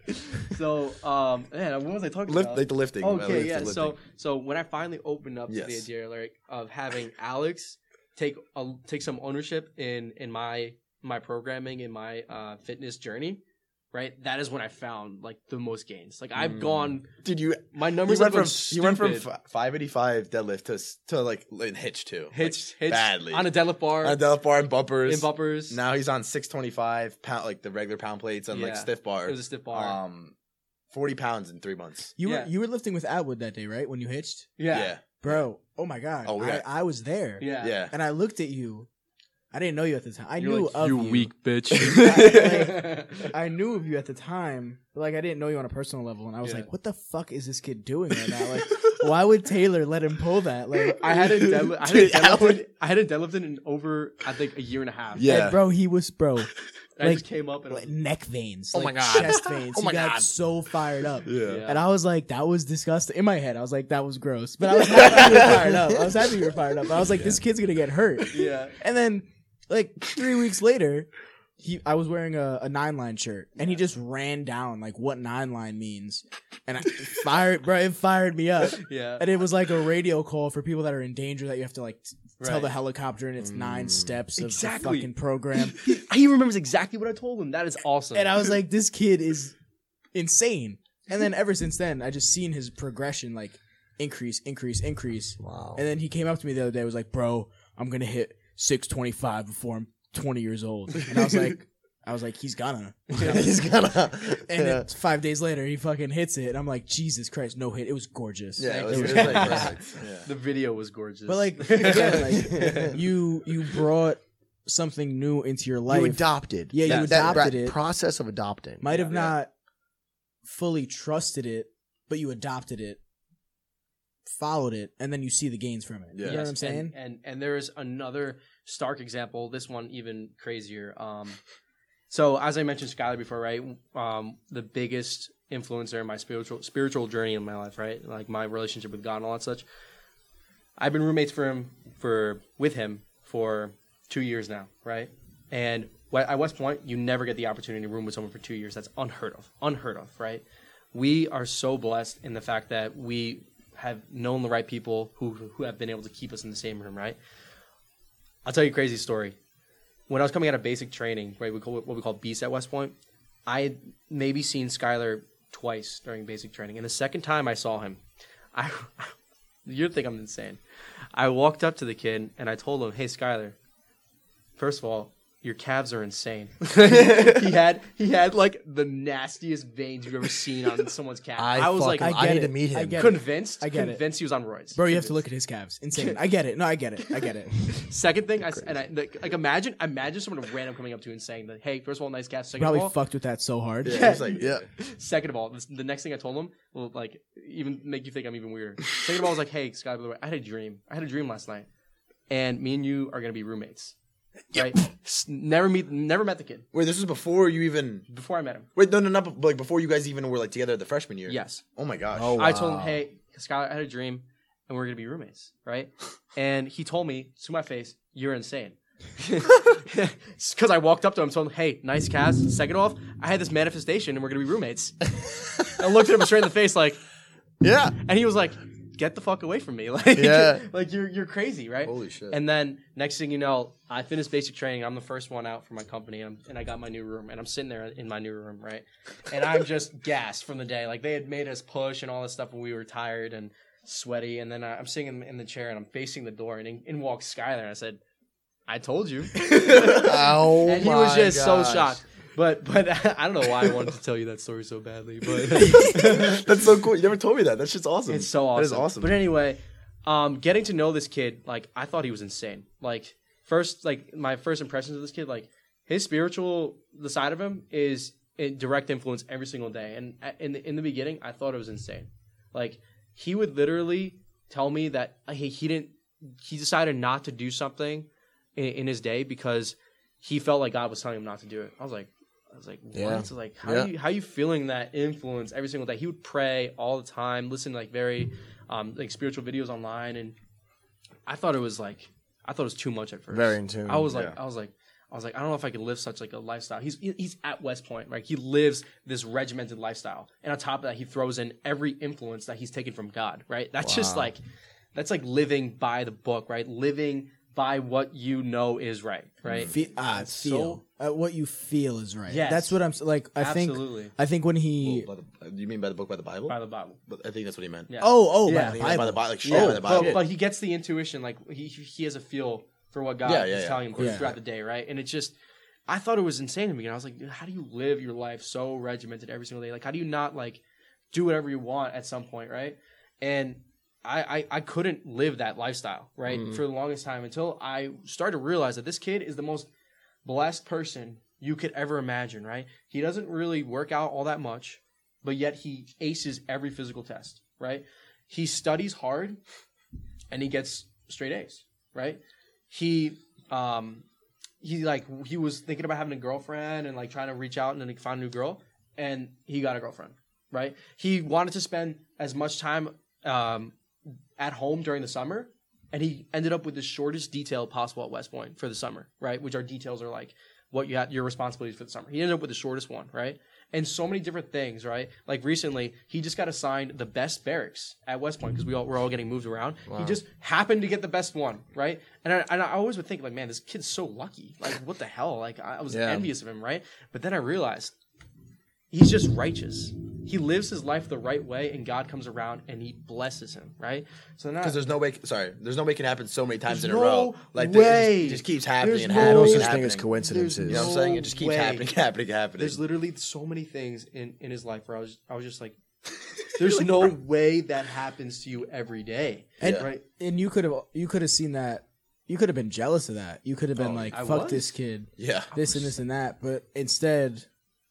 So, um, man, what was I talking Lift, about? like the lifting. Okay, yeah. lifting. So, so when I finally opened up to the idea, like, of having Alex take a, take some ownership in in my my programming in my uh, fitness journey, right? That is when I found like the most gains. Like I've Mm. gone, Did you my you numbers went from gone you went from stupid. five eighty five deadlift to to like in hitch too, hitch, like, hitch badly on a deadlift bar, on a deadlift bar and bumpers. in bumpers. Now he's on six twenty five pound, like the regular pound plates and like stiff bar. it was a stiff bar. Um, forty pounds in three months. You Yeah. were you were lifting with Atwood that day, right? When you hitched, yeah, yeah, bro. Oh my god. Oh, we I, I was there. yeah. yeah. And I looked at you. I didn't know you at the time. I You're knew like, of you you. weak bitch. I knew of you at the time, but like I didn't know you on a personal level, and I was Yeah. like, "What the fuck is this kid doing right now? Like, why would Taylor let him pull that? Like, I hadn't deadlift, I hadn't Dude, deadlifted, I hadn't deadlifted in over I think a year and a half. Yeah. and bro, he was bro, I like- just came up and like, neck veins, Oh like, my God. chest oh veins. Oh he my got God. so fired up. yeah. Yeah. And I was like, that was disgusting. In my head, I was like, that was gross. But I was happy you were fired up. I was happy you were fired up. I was like, this kid's gonna get hurt. yeah. And then, like three weeks later, he I was wearing a, a nine line shirt, and he just ran down like what nine line means, and I fired, bro. It fired me up, Yeah. and it was like a radio call for people that are in danger that you have to like t- tell Right. the helicopter, and it's nine Mm. steps of Exactly. the fucking program. He remembers exactly what I told him. That is awesome. and I was like, this kid is insane. And then ever since then, I just seen his progression like increase, increase, increase. Wow. And then he came up to me the other day, was like, "Bro, I'm gonna hit 625 before I'm 20 years old." And I was like, "I was like, he's gonna." He's gonna. He's gonna. And yeah. it's five days later, he fucking hits it. And I'm like, Jesus Christ, no hit. It was gorgeous. Yeah, it It was, was it was like perfect. Yeah. the video was gorgeous. But like, again, like you you brought something new into your life. you adopted. Yeah, you That- that adopted ra- it. Process of adopting. Might have Yeah. not fully trusted it, but you adopted it, followed it, and then you see the gains from it. You Yeah. know what I'm saying? And, and and there is another stark example. This one even crazier. Um, so as I mentioned Skylar before, right? Um, the biggest influencer in my spiritual spiritual journey in my life, right? Like my relationship with God and all that such. I've been roommates for him for with him for two years now, right? And at West Point, you never get the opportunity to room with someone for two years. That's unheard of. Unheard of, right? We are so blessed in the fact that we have known the right people who who have been able to keep us in the same room, right? I'll tell you a crazy story. When I was coming out of basic training, right, we call what we call beast at West Point. I had maybe seen Skylar twice during basic training, and the second time I saw him, I you'd think I'm insane. I walked up to the kid and I told him, "Hey, Skylar. First of all, your calves are insane. he had he had like the nastiest veins you've ever seen on someone's calf. I, I, was like, fucking- I I, need it. to meet I him. get it. convinced. I get it. convinced he was on roids. Bro, you have to look at his calves. Insane. I get it. No, I get it. I get it. Second thing, I s and I like, like imagine imagine someone random coming up to you and saying that, hey, first of all, nice calves. Second Probably of all, fucked with that so hard. Yeah, it's like Yeah. Second of all, this, the next thing I told him will like even make you think I'm even weirder. Second of all, I was like, "Hey, Scott, by the way, I had a dream. I had a dream last night, and me and you are gonna be roommates. Right? Never meet, never met the kid wait, this was before you even. before I met him. Wait, no, no, not be- like before you guys even were like together the freshman year. Yes, Oh my gosh. Oh, I told him, Wow. "Hey, Scott, I had a dream, and we're gonna be roommates, right?" and he told me to my face, "You're insane." Because I walked up to him, and told him, "Hey, nice cast." Second off, I had this manifestation, and we're gonna be roommates. I looked at him straight in the face, like, Yeah. and he was like, "Get the fuck away from me!" Like, Yeah. like you're you're crazy, right? Holy shit. And then next thing you know, I finished basic training. I'm the first one out for my company, and, and I got my new room, and I'm sitting there in my new room, right? And I'm just gassed from the day. Like they had made us push and all this stuff, and we were tired and sweaty. And then I, I'm sitting in, in the chair, and I'm facing the door, and in, in walks Skylar, and I said, "I told you." Oh and he was just so shocked. But but I don't know why I wanted to tell you that story so badly, but. That's so cool. You never told me that. That's just awesome. It's so awesome. That is awesome. But anyway, um, getting to know this kid, like I thought he was insane. Like first, like my first impressions of this kid, like his spiritual, the side of him is a direct influence every single day. And in the, in the beginning, I thought it was insane. Like he would literally tell me that he, he didn't, he decided not to do something in, in his day because he felt like God was telling him not to do it. I was like. I was like, what? Yeah. Like, how Yeah. you how you feeling that influence every single day? He would pray all the time, listen to like very um, like spiritual videos online, and I thought it was like I thought it was too much at first. Very in tune. I was like, yeah. I was like, I was like, I don't know if I could live such like a lifestyle. He's he's at West Point, right? He lives this regimented lifestyle, and on top of that, he throws in every influence that he's taken from God, right? That's just like that's like living by the book, right? Living by what you know is right, right? Fe- ah, It's feel. uh, what you feel is right. Yes. That's what I'm like. I think. I think when he. By the- you mean by the book by the Bible? by the Bible. But I think that's what he meant. Yeah. Oh, oh, Yeah. by the Yeah, by Bible. the Bible, like Yeah, straight by the Bible. but, but he gets the intuition, like he he has a feel for what God Yeah, yeah, is yeah. telling him Yeah. throughout the day, right? And it's just, I thought it was insane to me. And I was like, dude, how do you live your life so regimented every single day? Like, how do you not like do whatever you want at some point, right? And I I, I couldn't live that lifestyle, right, Mm-hmm. for the longest time until I started to realize that this kid is the most blessed person you could ever imagine, right? He doesn't really work out all that much, but yet he aces every physical test, right? He studies hard and he gets straight A's, right? He um he like he was thinking about having a girlfriend and like trying to reach out and then like, find a new girl and he got a girlfriend, right? He wanted to spend as much time um at home during the summer and he ended up with the shortest detail possible at West Point for the summer, right? Which our details are like what you have your responsibilities for the summer. He ended up with the shortest one, right? And so many different things, right? Like recently, he just got assigned the best barracks at West Point because we all we're all getting moved around. He just happened to get the best one, right? And I, and I always would think like, man, this kid's so lucky. Like, what the hell? Like, I, I was Yeah. envious of him, right? But then I realized he's just righteous. He lives his life the right way, and God comes around and He blesses him, right? So now, Because there's no way. Sorry, there's no way it can happen so many times There's in a no row. Like this- way. it just keeps happening There's and no- happening. no such thing as coincidences. You know what I'm saying? It just keeps way. happening, happening, happening. there's literally so many things in in his life where I was I was just like, there's no way that happens to you every day, And, right? and you could have you could have seen that. You could have been jealous of that. You could have been Oh, like, I "Fuck was. this kid." yeah. this and this and that. But instead,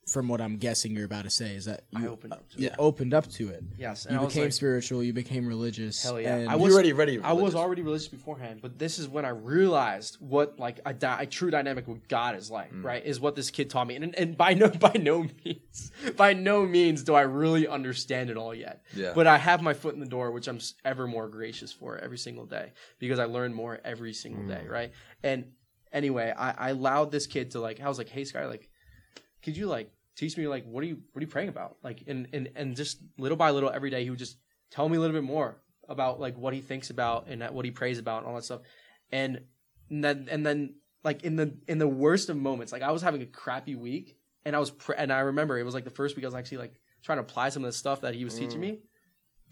from what I'm guessing you're about to say, is that I you opened up to you it. opened up to it. Yes, and You I became like, spiritual. You became religious. Hell yeah. I was already ready. I was already religious beforehand, but this is when I realized what like a, di- a true dynamic with God is like, Mm. right? Is what this kid taught me, and and by no by no means by no means do I really understand it all yet. Yeah. But I have my foot in the door, which I'm ever more gracious for every single day because I learn more every single day, Mm. right? And anyway, I, I allowed this kid to like I was like, hey Sky, like, could you like teach me like what are you what are you praying about? Like and and and just little by little every day he would just tell me a little bit more about like what he thinks about and what he prays about and all that stuff. And then and then like in the in the worst of moments, like I was having a crappy week and I was pr- and I remember it was like the first week I was actually like trying to apply some of the stuff that he was teaching me.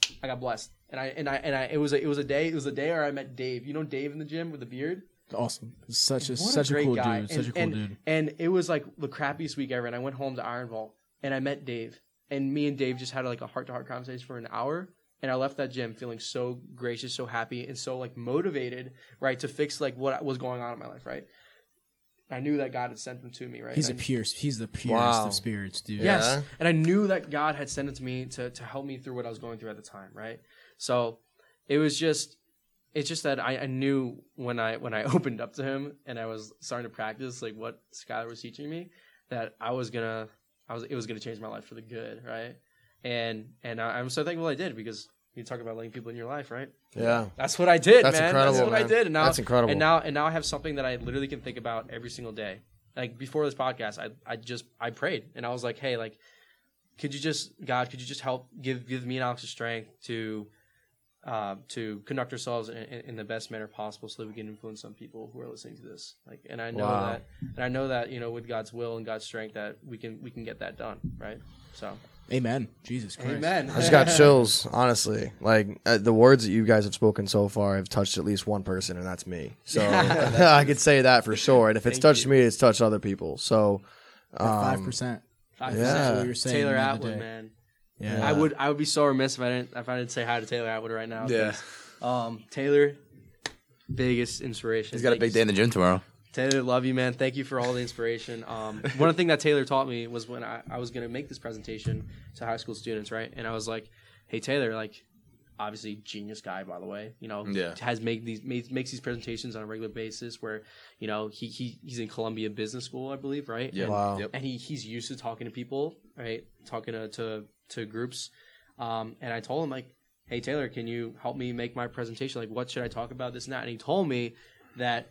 Mm. I got blessed. And I and I and I it was a, it was a day it was a day where I met Dave. You know Dave in the gym with the beard? Awesome. Such a What such a, great cool guy. dude. Such and, a cool and, dude. And it was like the crappiest week ever. And I went home to Iron Vault and I met Dave. And me and Dave just had like a heart to heart conversation for an hour. And I left that gym feeling so gracious, so happy, and so like motivated, right, to fix like what was going on in my life, right. I knew that God had sent them to me, right. He's a And- pure. He's the purest Wow. of spirits, dude. Yes. Yeah. And I knew that God had sent it to me to, to help me through what I was going through at the time, right? So it was just it's just that I, I knew when I when I opened up to him and I was starting to practice like what Skylar was teaching me that I was gonna I was it was gonna change my life for the good, right? And and I, I'm so thankful I did because you talk about letting people in your life, right? Yeah. That's what I did, That's man. incredible, That's what I did. And now, That's incredible. And now, and now I have something that I literally can think about every single day. Like before this podcast, I, I just, I prayed and I was like, hey, like, could you just, God, could you just help give, give me and Alex the strength to, uh, to conduct ourselves in, in, in the best manner possible, so that we can influence some people who are listening to this. Like, and I know Wow. that, and I know that you know, with God's will and God's strength, that we can, we can get that done, right? So, Amen. Jesus Christ. Amen. I just got chills, honestly. Like uh, the words that you guys have spoken so far have touched at least one person, and that's me. So I could say that for sure. And if it's Thank touched you. me, it's touched other people. So Five um, percent. Five Yeah. percent. That's what you're saying. Taylor Atwood, man. Yeah. I would I would be so remiss if I didn't if I didn't say hi to Taylor Atwood right now. Yeah. 'cause, Um, Taylor, biggest inspiration. He's got a big day in the gym tomorrow. Taylor, love you, man. Thank you for all the inspiration. Um, one thing that Taylor taught me was when I, I was going to make this presentation to high school students, right? And I was like, "Hey, Taylor, like, obviously genius guy, by the way. You know, Yeah. has made these made, makes these presentations on a regular basis. Where, you know, he, he he's in Columbia Business School, I believe, right? Yeah. And, Wow. Yep. and he he's used to talking to people, right? Talking to to, to groups. Um, and I told him like, "Hey Taylor, can you help me make my presentation? Like, what should I talk about? This and that." And he told me that,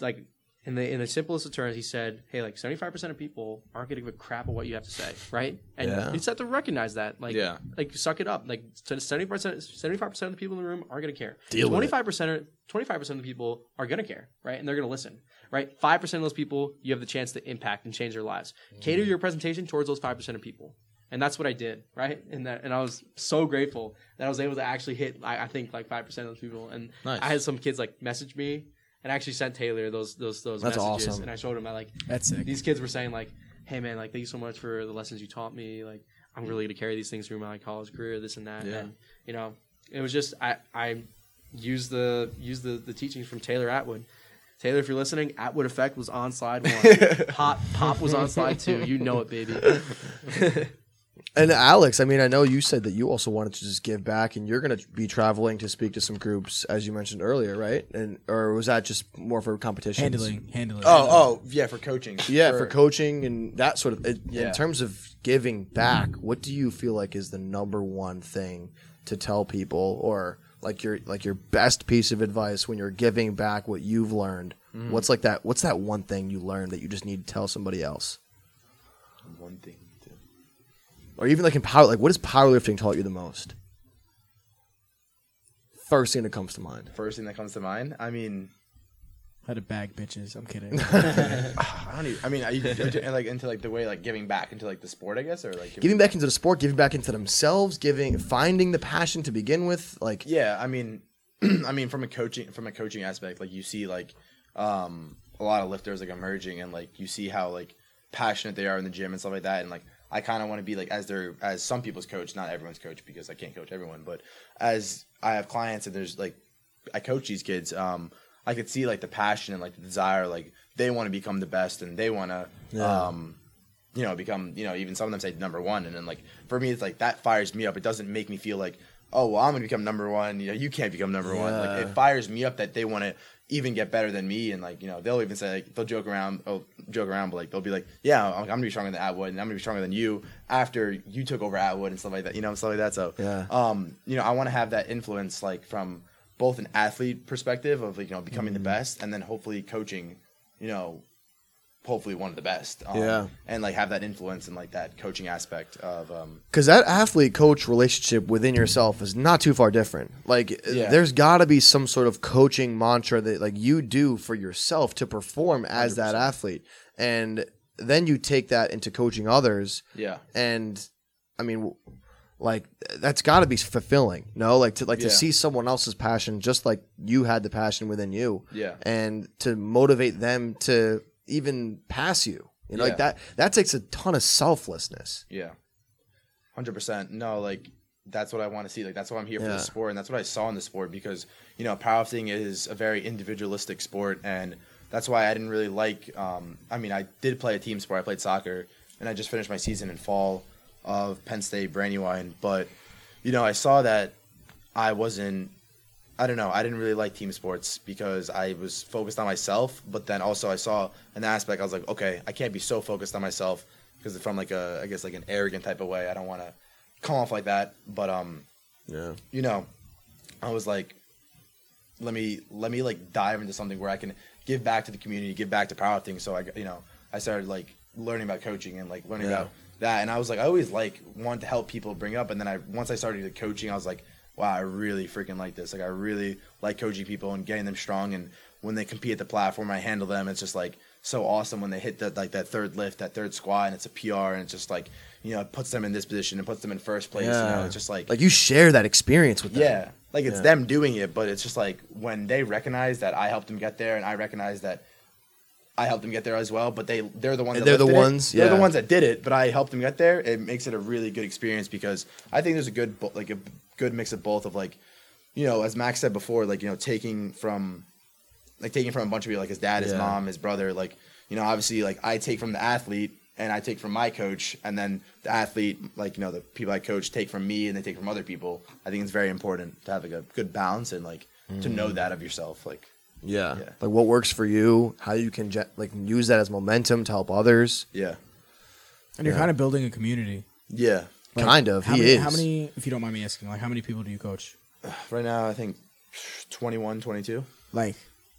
like, in the in the simplest of terms, he said, "Hey, like, seventy five percent of people aren't going to give a crap of what you have to say, right? And Yeah. you just have to recognize that, like, Yeah. like suck it up. Like, seventy percent, seventy five percent of the people in the room aren't going to care. Twenty it. percent, twenty five percent of the people are going to care, right? And they're going to listen, right? Five percent of those people, you have the chance to impact and change their lives. Cater Mm-hmm. your presentation towards those five percent of people." And that's what I did, right? And that, and I was so grateful that I was able to actually hit, I, I think, like five percent of those people. And Nice. I had some kids like message me, and I actually sent Taylor those those those That's messages, awesome. and I showed him I like That's sick. these kids were saying like, "Hey man, like thank you so much for the lessons you taught me. Like I'm really gonna carry these things through my college career, this and that." Yeah. And you know, it was just I I used the used the the teachings from Taylor Atwood. Taylor, if you're listening, Atwood Effect was on slide one. Pop Pop was on slide two. You know it, baby. And Alex, I mean, I know you said that you also wanted to just give back, and you're going to be traveling to speak to some groups, as you mentioned earlier, right? And or was that just more for competition? handling, handling. Oh, oh, yeah, for coaching. Yeah, for, coaching and that sort of. it- Yeah. In terms of giving back, what do you feel like is the number one thing to tell people, or like your like your best piece of advice when you're giving back what you've learned? Mm-hmm. What's like that? What's that one thing you learned that you just need to tell somebody else, One thing. To... or even like in power? Like, what has powerlifting taught you the most? First thing that comes to mind. First thing that comes to mind. I mean, How to bag bitches. I'm kidding. I don't even. I mean, are you into, like into like the way like giving back into like the sport, I guess, or like Giving back into the sport, giving back into themselves, giving finding the passion to begin with. Like, Yeah, I mean, I mean, from a coaching from a coaching aspect, like you see like um, a lot of lifters like emerging, and like you see how like passionate they are in the gym and stuff like that, and like I kind of want to be like as their as some people's coach, not everyone's coach because I can't coach everyone, but as I have clients and there's like I coach these kids, um, I could see like the passion and like the desire, like they want to become the best and they want to. Yeah. Um, you know, become, you know, even some of them say number one. And then, like, for me, it's like that fires me up. It doesn't make me feel like, oh, well, I'm going to become number one. You know, you can't become number one. Like, it fires me up that they want to even get better than me. And, like, you know, they'll even say, like, they'll joke around, oh, joke around, but, like, they'll be like, yeah, I'm, I'm to be stronger than Atwood and I'm to be stronger than you after you took over Atwood and stuff like that, you know, stuff like that. So, Yeah. um, you know, I want to have that influence, like, from both an athlete perspective of, like, you know, becoming the best and then hopefully coaching, you know, hopefully one of the best. Um, Yeah. And like have that influence and like that coaching aspect of um because that athlete coach relationship within yourself is not too far different. Like, Yeah. there's got to be some sort of coaching mantra that like you do for yourself to perform as that athlete, and then you take that into coaching others. yeah. And I mean, like that's got to be fulfilling. No, like to like Yeah. to see someone else's passion, just like you had the passion within you, Yeah. and to motivate them to even pass you. You know, Yeah. like that. That takes a ton of selflessness. Yeah. Hundred percent. No, like that's what I want to see. Like that's why I'm here for the sport, and that's what I saw in the sport because you know powerlifting is a very individualistic sport, and that's why I didn't really like. Um, I mean, I did play a team sport. I played soccer, and I just finished my season in fall of Penn State Brandywine. But you know, I saw that I wasn't. I don't know. I didn't really like team sports because I was focused on myself. But then also I saw an aspect. I was like, okay, I can't be so focused on myself because from like a, I guess like an arrogant type of way. I don't want to come off like that. But um, Yeah. you know, I was like, let me let me like dive into something where I can give back to the community, give back to powerlifting. So I, you know, I started like learning about coaching and like learning Yeah. about that. And I was like, I always like want to help people bring up. And then I once I started coaching, I was like, wow, I really freaking like this. Like I really like coaching people and getting them strong. And when they compete at the platform, I handle them. It's just like so awesome when they hit that like that third lift, that third squat, and it's a PR, and it's just like you know, it puts them in this position and puts them in first place. You know, it's just like like you share that experience with them. yeah, like it's Yeah. them doing it, but it's just like when they recognize that I helped them get there, and I recognize that I helped them get there as well. But they they're the ones. That They're the lifted it. ones, They're the ones that did it, but I helped them get there. It makes it a really good experience because I think there's a good like a good mix of both of like, you know, as Max said before, like you know, taking from like taking from a bunch of people, like his dad, his Yeah. mom, his brother, like you know, obviously like I take from the athlete and I take from my coach, and then the athlete, like you know, the people I coach take from me and they take from other people. I think it's very important to have like a good balance and like to know Mm. that of yourself. Like, Yeah. Yeah. Like what works for you, how you can ge- like use that as momentum to help others. yeah, And you're Yeah. kind of building a community. yeah. Like, kind of. How he many, is. How many, if you don't mind me asking, like how many people do you coach? Right now, I think 21, 22. Like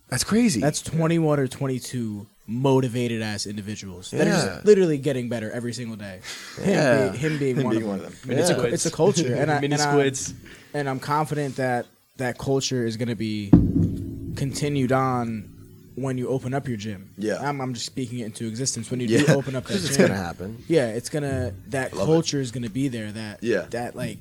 That's crazy. that's 21 or 22 motivated ass individuals that are just literally getting better every single day. Him, Yeah. be- him being, Him one, being of one them. of them. I mean, it's, a, it's a culture, and I, Mini and, I, squids. and I'm confident that that culture is going to be continued on when you open up your gym. Yeah. I'm, I'm just speaking it into existence. When you Yeah. do open up that Because it's gonna happen. yeah, it's gonna that Love culture is gonna be there. That Yeah. that like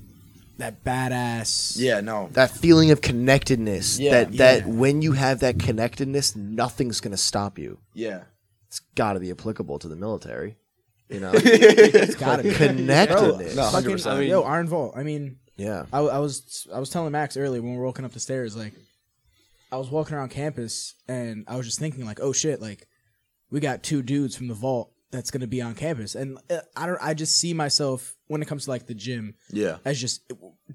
that badass. Yeah, no, That feeling of connectedness. Yeah. That that Yeah. when you have that connectedness, nothing's gonna stop you. yeah, It's got to be applicable to the military. You know. it's gotta be Connectedness. No, 100%. I mean, yo, Iron Vault. I mean, Yeah. I, I was I was telling Max earlier when we were walking up the stairs, like I was walking around campus and I was just thinking, like, oh shit, like we got two dudes from the vault that's gonna be on campus, and uh, I don't, I just see myself when it comes to like the gym yeah, as just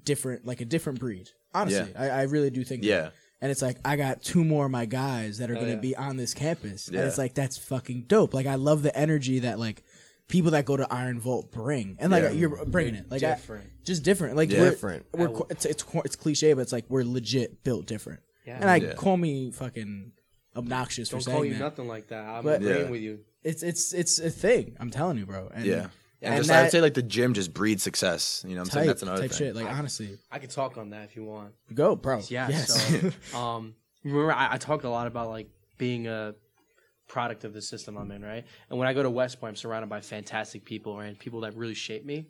different, like a different breed. Honestly, I, I really do think. that. Yeah. And it's like I got two more of my guys that are Oh, gonna yeah. be on this campus, and Yeah. it's like that's fucking dope. Like I love the energy that like people that go to Iron Vault bring, and like Yeah. you're bringing it, like I- Different. just different. Like Yeah. we're, Different. We're, it's, it's it's cliche, but it's like we're legit built different. Yeah. And I Yeah. call me fucking obnoxious Don't for saying call you that. nothing like that. I'm But- agreeing Yeah. with you. It's it's it's a thing. I'm telling you, bro. And, yeah. And, And just that I'd say like the gym just breeds success. You know, what I'm saying that's another type thing. shit. Like honestly, I could talk on that if you want. go, bro. Yeah. Yes. So, um, remember I, I talked a lot about like being a product of the system I'm in, right? And when I go to West Point, I'm surrounded by fantastic people, right? People that really shape me.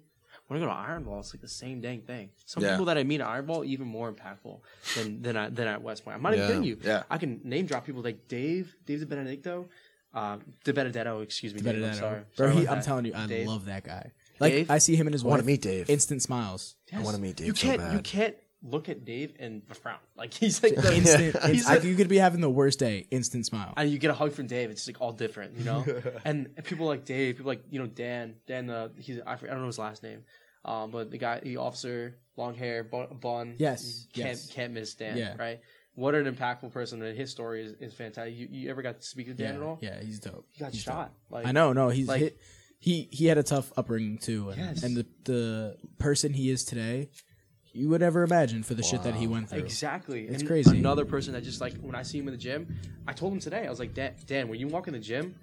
When I go to Iron Vault, it's like the same dang thing. Some Yeah. people that I meet at Iron Vault even more impactful than than, I, than at West Point. I'm not even Yeah. kidding you. Yeah. I can name drop people like Dave, Dave De Benedicto, uh, De Benedetto, excuse me. Dave, I'm Benedetto. sorry. Bro, Sorry he, about I'm that. telling you, I Dave. love that guy. Like Dave? I see him and his I wanna wife. meet Dave. Instant smiles. I wanna meet Dave You so can't. bad. You can't look at Dave and frown. Like he's like Instant. He's like- you could be having the worst day. Instant smile. and you get a hug from Dave. It's like all different, you know. and people like Dave, people like you know Dan, Dan. Uh, he's I, forget- I don't know his last name, um, but the guy, the officer, long hair, bun. bun Yes, you can't yes. can't miss Dan. Yeah. right. What an impactful person, and his story is, is fantastic. You, you ever got to speak to Dan yeah, at all? yeah, he's dope. he got He's shot. Like I know, no, he's like- hit, he he had a tough upbringing too, and, Yes. and the the person he is today, you would ever imagine for the shit that he went through. Exactly. It's And crazy. Another person that just like when I see him in the gym, I told him today, I was like, Dan, Dan when you walk in the gym,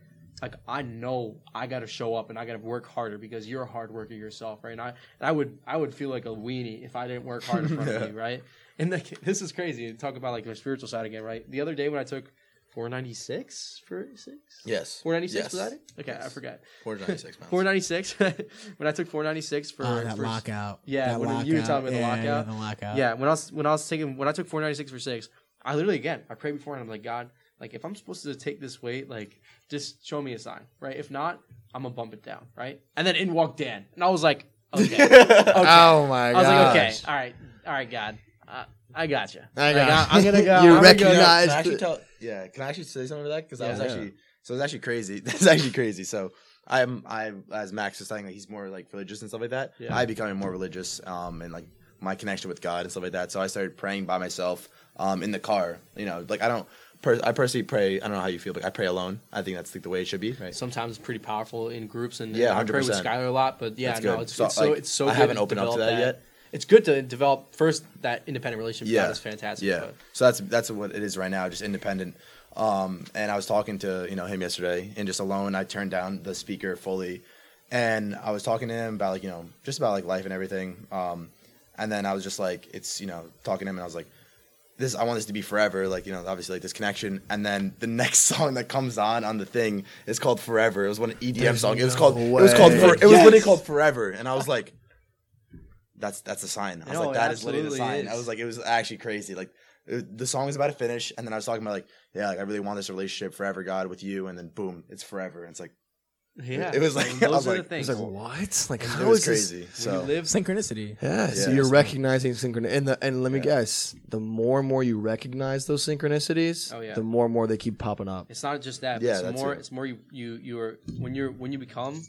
like I know I got to show up and I got to work harder because you're a hard worker yourself, right? And I, and I would I would feel like a weenie if I didn't work hard in front of you, right? And like this is crazy. Talk about like my spiritual side again, right? The other day when I took four ninety six for six. Yes. Four ninety six Yes. was that it? Okay, I forgot. 496 496 when I took four ninety six for, Oh, that for lockout. Yeah, that when you were telling me the yeah, lockout. Yeah, the lockout. Yeah, when I was when I was taking when I took 496 for six, I literally again I prayed before and I'm like God, like if I'm supposed to take this weight, like just show me a sign, right? If not, I'm gonna bump it down, right? And then in walked Dan, and I was like, okay, okay. Oh my I god! was like, okay, all right, all right, God, uh, I got you. I Like, got I'm gonna go. You I'm gonna go- recognize- I actually tell? Yeah, can I actually say something to that? Because I was actually so it's actually crazy. That's actually crazy. So I'm I as Max was saying like he's more like religious and stuff like that. Yeah. I becoming more religious um and like my connection with God and stuff like that. So I started praying by myself um in the car. You know, like I don't. Per- I personally pray. I don't know how you feel, but I pray alone. I think that's like the way it should be. Right. Sometimes it's pretty powerful in groups, and Yeah, I pray with 100%. Skylar a lot. But yeah, no, it's, So, it's so like, it's so. I haven't opened up to develop that yet. It's good to develop first that independent relationship. Yeah. that's fantastic. Yeah. but- So that's that's what it is right now, just independent. Um, and I was talking to you know him yesterday, and just alone, I turned down the speaker fully, and I was talking to him about like you know just about like life and everything. Um, and then I was just like, it's you know talking to him, and I was like, this I want this to be forever, like you know obviously like this connection. And then the next song that comes on on the thing is called Forever. It was one EDM There's song. It was no called it was called for, it was Yes. literally called Forever, and I was like. That's that's a sign. I was No, like, that is literally the absolutely sign. I was like, it was actually crazy. Like it- the song was about to finish, and then I was talking about like, yeah, like I really want this relationship forever, God, with you, and then boom, it's forever. And it's like Yeah, It was like- And I those was are like- the things. It's like what? Like it how was is this- crazy. when So you live, Synchronicity. Yeah, so you're recognizing synchronicity, and the and let me Yeah. guess, the more and more you recognize those synchronicities, Oh, yeah. the more and more they keep popping up. it's not just that. Yeah, it's more. it. It's more you you you're when you're when you become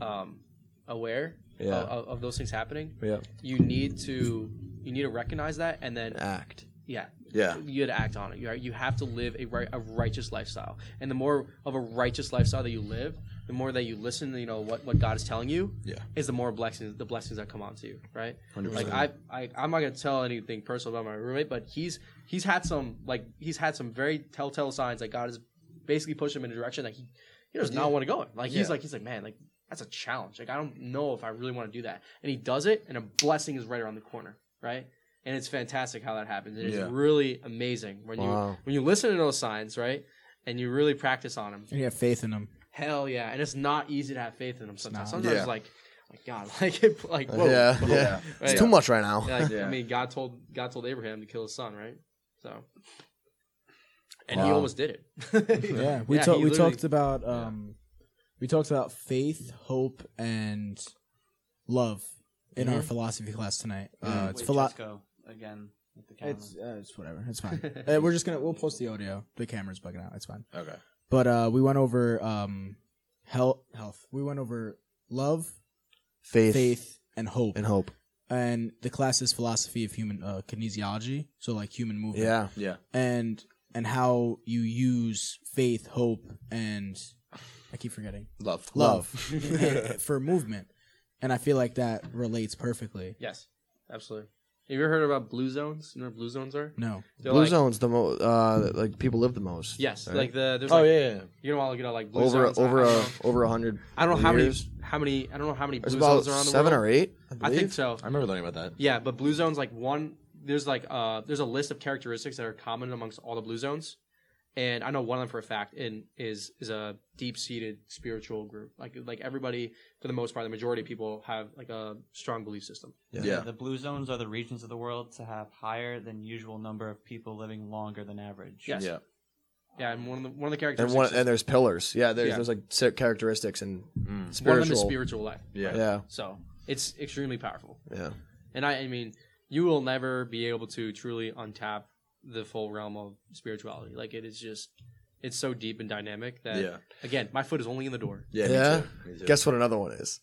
um, aware Yeah. of, of, those things happening. Yeah, You need to you need to recognize that and then act. yeah yeah, you got to act on it. You you have to live a, right, a righteous lifestyle, and the more of a righteous lifestyle that you live, the more that you listen. You know what, what God is telling you. Yeah. is the more blessings the blessings that come onto you. Right. 100%. Like I, I I'm not gonna tell anything personal about my roommate, but he's he's had some like he's had some very telltale signs that God is basically pushed him in a direction that he he does not want to go in. Like he's Yeah. like he's like man like that's a challenge. Like I don't know if I really want to do that, and he does it, and a blessing is right around the corner. Right. And it's fantastic how that happens. It is Yeah. really amazing when you when you listen to those signs, right? And you really practice on them. And you have faith in them. Hell yeah! And it's not easy to have faith in them sometimes. not. Sometimes Yeah. like, like God, like it, like whoa, yeah, whoa, yeah. It's right? too much right now. Yeah, like, Yeah. I mean, God told God told Abraham to kill his son, right? So, and he almost did it. Yeah, we Yeah, talked. We talked about um, we talked about faith, hope, and love in our philosophy class tonight. Uh, it's Wait, philo- Cesco again with the camera. It's uh, it's whatever. It's fine. uh, we're just gonna we'll post the audio. The camera's bugging out. It's fine. okay, But uh, we went over um, health. Health. We went over love, Faith, faith, and hope. and hope. And the class is philosophy of human uh, kinesiology. So like human movement. Yeah, yeah, And and how you use faith, hope, and I keep forgetting love, love for movement. And I feel like that relates perfectly. yes, absolutely. Have you ever heard about blue zones? You know what blue zones are? No. They're blue like, zones the most. Uh, like people live the most. Yes, right? like the there's Oh like yeah, yeah, you know you know like blue over zones. Over I, don't a know, over a hundred. I don't know how many years. how many I don't know how many There's blue about zones are on the seven world. or eight. I, I believe. think so. I remember learning about that. Yeah, but blue zones like one there's like uh there's a list of characteristics that are common amongst all the blue zones. And I know one of them for a fact in is is a deep seated spiritual group. Like like everybody for the most part, the majority of people have like a strong belief system. Yeah, The blue zones are the regions of the world to have higher than usual number of people living longer than average. Yes. yeah, Yeah, and one of the one of the and characteristics one is and there's pillars. Yeah, there's Yeah. there's like cer- characteristics and Mm. one of spiritual. them is spiritual life. yeah, Yeah, So it's extremely powerful. yeah. And I, I mean, you will never be able to truly untap the full realm of spirituality. Like it is just, it's so deep and dynamic that, Yeah. again, my foot is only in the door. yeah. me Yeah? too, me too. Guess what? Another one is.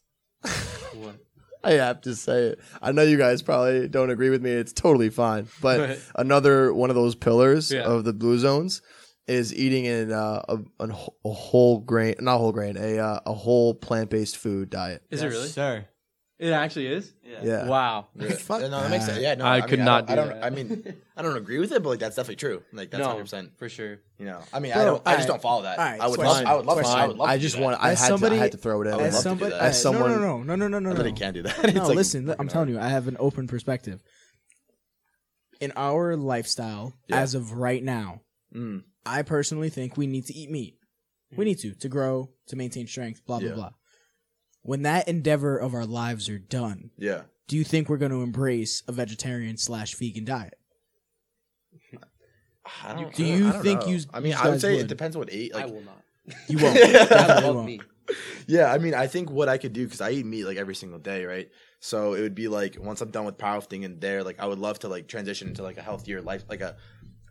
What? I have to say it. I know you guys probably don't agree with me. It's totally fine. But Right. another one of those pillars Yeah. of the blue zones is eating in uh, a, a, wh- a whole grain, not whole grain, a uh, a whole plant based food diet. Is Yes, it really? sir? It actually is. Yeah. Yeah. Wow. Yeah. Fuck no, that makes sense. Yeah, no, I mean, could I not don't, do I don't. that. I mean, I don't agree with it, but like that's definitely true. Like that's no, hundred percent. for sure. You know, I mean, Bro, I don't. I just don't follow that. Alright, I would. Love, I would love. Fine. I would love. I just want. I had somebody- to. I had to throw it in. I As love to do somebody, that. As someone- no, no, no, no, no, no, I can't do that. no, listen, I'm telling you, I have an open perspective. In our lifestyle, as of right now. Mm. I personally think we need to eat meat. We need to to grow, to maintain strength, blah blah blah. When that endeavor of our lives are done, Yeah. do you think we're going to embrace a vegetarian slash vegan diet? I don't, Do I you don't- I don't think know. you- I mean, you I would guys say would? it depends on what ate. I Like, will not. You won't. I Definitely love won't. meat. yeah, I mean, I think what I could do because I eat meat like every single day, right? So it would be like once I'm done with powerlifting and there, like I would love to like transition into like a healthier life, like a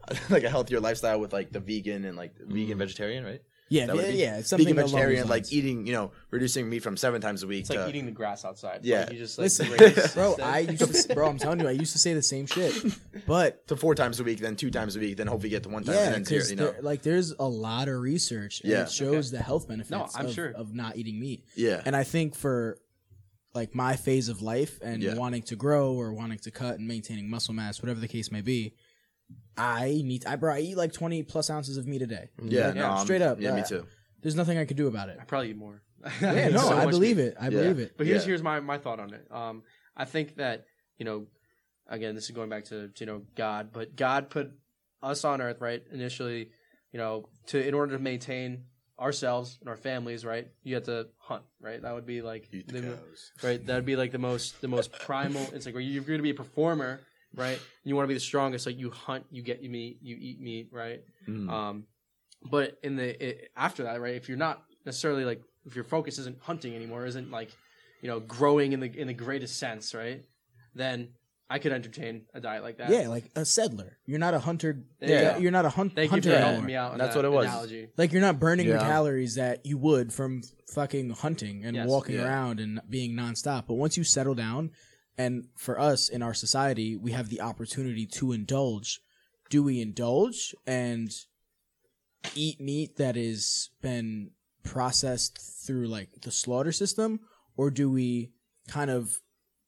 like a healthier lifestyle with like the vegan and like vegan mm. vegetarian, right? Yeah, That would yeah, be- yeah. It's something vegan along vegetarian, like eating, you know, reducing meat from seven times a week It's to like eating the grass outside. Yeah. Like, you just like Listen, bro. I used to, bro, I'm telling you, I used to say the same shit, but to four times a week, then two times a week, then hopefully get to one time, yeah, and because you know, like there's a lot of research, and Yeah. it shows the health benefits No, I'm of, sure. of not eating meat. yeah, And I think for like my phase of life and Yeah. wanting to grow or wanting to cut and maintaining muscle mass, whatever the case may be, I need. I bro, I eat like 20 plus ounces of meat a day. yeah, Like, no, I'm- straight up. yeah, me uh, too. There's nothing I could do about it. I probably eat more. Yeah, no, I believe it. I believe it. But here's Yeah. here's my, my thought on it. Um, I think that you know, again, this is going back to, to you know God, but God put us on Earth right initially, you know, to in order to maintain ourselves and our families, right? You have to hunt, right? That would be like Eat the the- cows. right? That'd be like the most the most primal. It's like where you're going to be a performer, right? You want to be the strongest. Like you hunt, you get your meat, you eat meat, right? Mm. Um, but in the it, after that, right? If you're not necessarily like if your focus isn't hunting anymore, isn't like you know growing in the in the greatest sense, right? Then I could entertain a diet like that. Yeah, like a settler. You're not a hunter. Yeah. You're not a hunt, Thank you hunter for anymore. helping me out. That's that what it was. Analogy. Like you're not burning the Yeah. calories that you would from fucking hunting and Yes. walking Yeah. around and being nonstop. But once you settle down, and for us in our society, we have the opportunity to indulge. Do we indulge and eat meat that has been processed through like the slaughter system, or do we kind of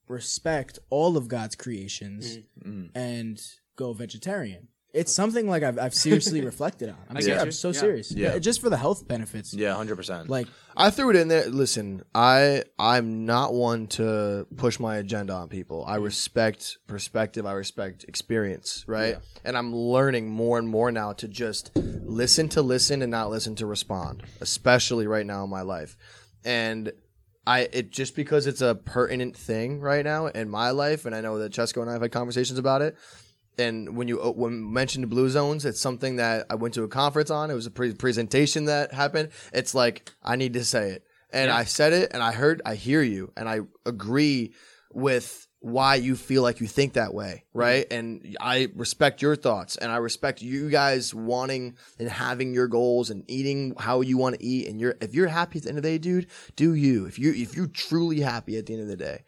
respect all of God's creations Mm. and go vegetarian? It's something like I've, I've seriously reflected on. I'm, I ser- get I'm you. so Yeah. serious. Yeah. just for the health benefits. Yeah, hundred percent. Like I threw it in there. Listen, I I'm not one to push my agenda on people. I mm. respect perspective. I respect experience, right? And I'm learning more and more now to just listen to listen and not listen to respond, especially right now in my life. And I it just because it's a pertinent thing right now in my life, and I know that Cesco and I have had conversations about it. And when you uh, when mentioned blue zones, it's something that I went to a conference on. It was a pre- presentation that happened. It's like I need to say it, and I said it, and I heard, I hear you, and I agree with why you feel like you think that way, right? And I respect your thoughts, and I respect you guys wanting and having your goals and eating how you want to eat. And you're if you're happy at the end of the day, dude, do you? If you if you're truly happy at the end of the day,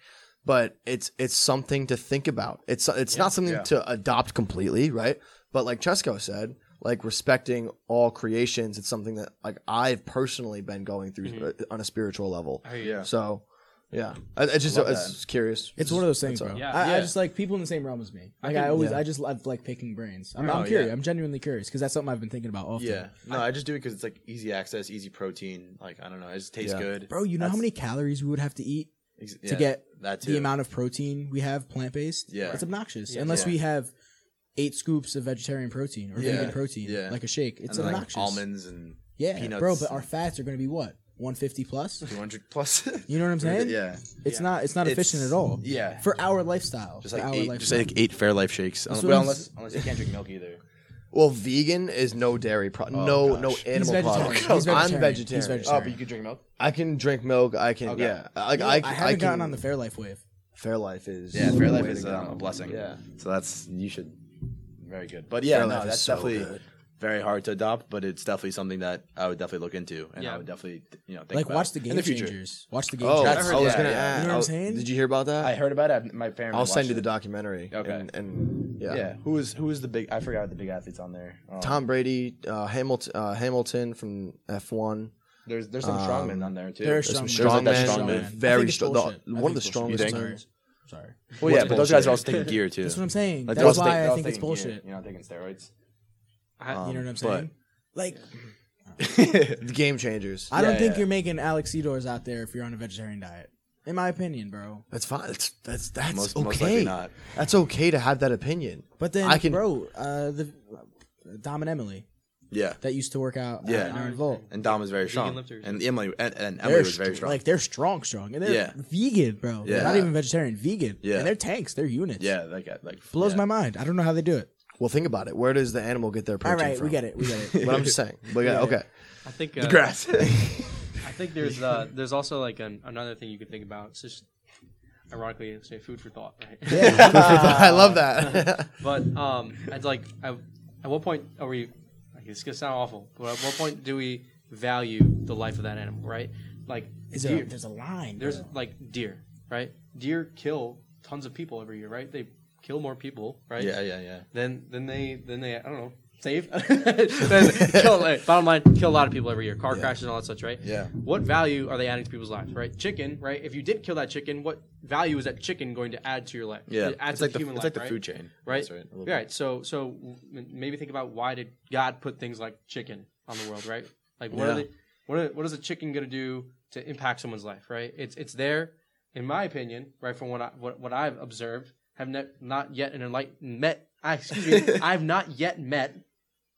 but it's it's something to think about. It's it's not something yeah. to adopt completely, right? But like Cesco said, like respecting all creations, it's something that like I've personally been going through uh, on a spiritual level. Yeah. So, yeah, I, I just I love was curious. it's one of those things, bro. Yeah. I, I just like people in the same realm as me. Like I, can- always, yeah. I just love like picking brains. I'm, Oh, I'm curious. yeah. I'm genuinely curious because that's something I've been thinking about often. Yeah, no, I, just do it because it's like easy access, easy protein. Like I don't know, it just tastes Yeah. good, bro. You know how many calories we would have to eat ex- to yeah, get that the amount of protein we have plant based? Yeah. it's obnoxious. Yeah. Unless Yeah. we have eight scoops of vegetarian protein or Yeah. vegan protein, Yeah. like a shake. It's and obnoxious. like almonds and yeah, peanuts bro. But our fats are going to be what 150 plus, 200 plus. You know what I'm saying? yeah, It's Yeah. not. It's not efficient at all. Yeah, For our lifestyle. just like our eight, lifestyle. just like eight Fairlife shakes. That's Um, well, unless unless you can't drink milk either. Well, vegan is no dairy, pro- no no gosh. animal vegetarian. products. He's I'm vegetarian. vegetarian. He's vegetarian. Oh, but you can drink milk. I can drink milk. I can Okay. yeah. Like You know, I, I haven't can, gotten on the Fairlife wave. Fairlife is Yeah, the Fairlife way is go. um, a blessing. Yeah. so that's you should very good. But yeah, Fairlife no, is that's so definitely good. Very hard to adopt. But it's definitely something that I would definitely look into, and Yeah. I would definitely you know think Like about watch the in game the future. changers. Watch the game Oh, changers. That's- I was yeah, gonna yeah. ask. You know what I'm saying? Did you hear about that? I heard about it. My parents. I'll send you watched the documentary. Okay. And, and yeah. Yeah. Who is who is the big? I forgot the big athletes on there. Um, Tom Brady, uh, Hamilton, uh, Hamilton from F1. There's there's some Um, strongmen on there too. There are There's some- strongmen. there's like that Strongman, strongman. I very strong. the- one of the strongest. bullshit. Sorry. ones. Sorry. Well, yeah, but those guys are also taking gear too. That's what I'm saying. Like, That's why I think it's taking gear, bullshit. You know, taking steroids. I, You know what I'm Um, saying? Like, The game changers. I don't Yeah, think yeah. you're making Alex Sydors out there if you're on a vegetarian diet. In my opinion, bro. That's fine. That's that's that's most okay. most likely not. That's okay to have that opinion. But then, I can- bro, uh, the Dom and Emily, Yeah. that used to work out Yeah. at Iron Vault. And Dom was very strong. lifters. And Emily and, and Emily They're was very strong. Like they're strong, strong, and they're Yeah. vegan, bro. They're Yeah. not even vegetarian, vegan. Yeah. and they're tanks. They're units. yeah, like like blows yeah. my mind. I don't know how they do it. Well, think about it. Where does the animal get their All protein right, from? we get it. We get it. But I'm just saying. But yeah, okay. I think uh, grass. I think there's uh, there's also like an, another thing you could think about. It's just ironically say food for thought, right? I love that. But um, it's like at, at what point are we? Like, it's gonna sound awful, but at what point do we value the life of that animal, right? Like Is there? deer, There's a line. there's bro. like deer, right? Deer kill tons of people every year, right? They kill more people, right? yeah, yeah, yeah. Then then they then they I don't know save. then kill, like, bottom line, kill a lot of people every year, car crashes and all that such, right? Yeah. What value are they adding to people's lives, right? Chicken, right? If you did kill that chicken, what value is that chicken going to add to your life? Yeah. It adds It's to like the human it's life, like the right? food chain. right? That's right. Yeah, right. So, so maybe think about why did God put things like chicken on the world, right? Like, what Yeah. are they? What are, what is a chicken going to do to impact someone's life, right? It's it's there, in my opinion, right? From what I what, what I've observed, have ne- not yet an enlightened met. I excuse me, I've not yet met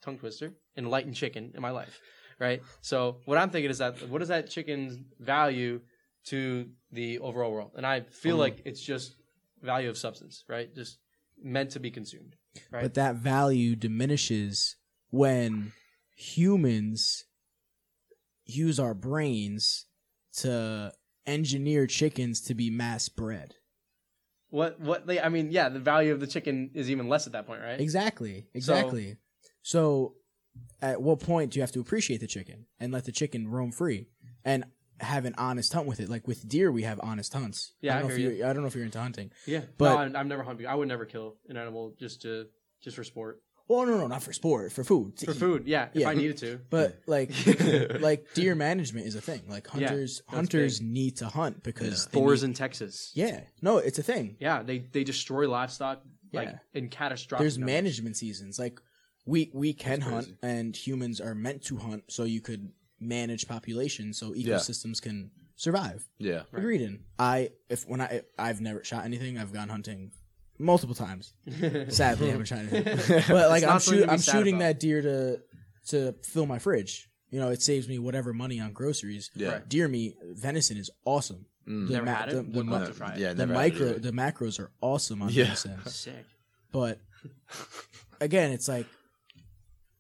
tongue twister enlightened chicken in my life, right? So what I'm thinking is that what is that chicken's value to the overall world? And I feel mm-hmm. like it's just value of substance, right? Just meant to be consumed, right? But that value diminishes when humans use our brains to engineer chickens to be mass bred. What what they I mean, yeah, the value of the chicken is even less at that point, right? Exactly. Exactly. So, at what point do you have to appreciate the chicken and let the chicken roam free and have an honest hunt with it? Like with deer, we have honest hunts. Yeah, I I don't know if you're, I don't know if you're into hunting. Yeah, But- no, I, I've never hunted. I would never kill an animal just to just for sport, Well, no, no, not for sport, for food. to for eat. food. Yeah, if Yeah. I needed to. But like, like deer management is a thing. Like hunters, that's hunters need to hunt because they Boars need- in Texas. yeah, no, it's a thing. Yeah, they they destroy livestock like Yeah. in catastrophic. There's numbers. management seasons. Like we we can hunt, and humans are meant to hunt, so you could manage population, so ecosystems can survive. Yeah. Agreed. In I if when I I've never shot anything. I've gone hunting multiple times. Sadly, I haven't shot anything. But like It's I'm not something shoot, to be I'm sad shooting about. that deer to to fill my fridge. You know, it saves me whatever money on groceries. Yeah. Right. Deer meat, venison is awesome. Mm. The Never had it. The, the, Would love ma- to try it. Yeah, the never had it micro, either. the macros are awesome on Yeah. venison. Sick. But again, it's like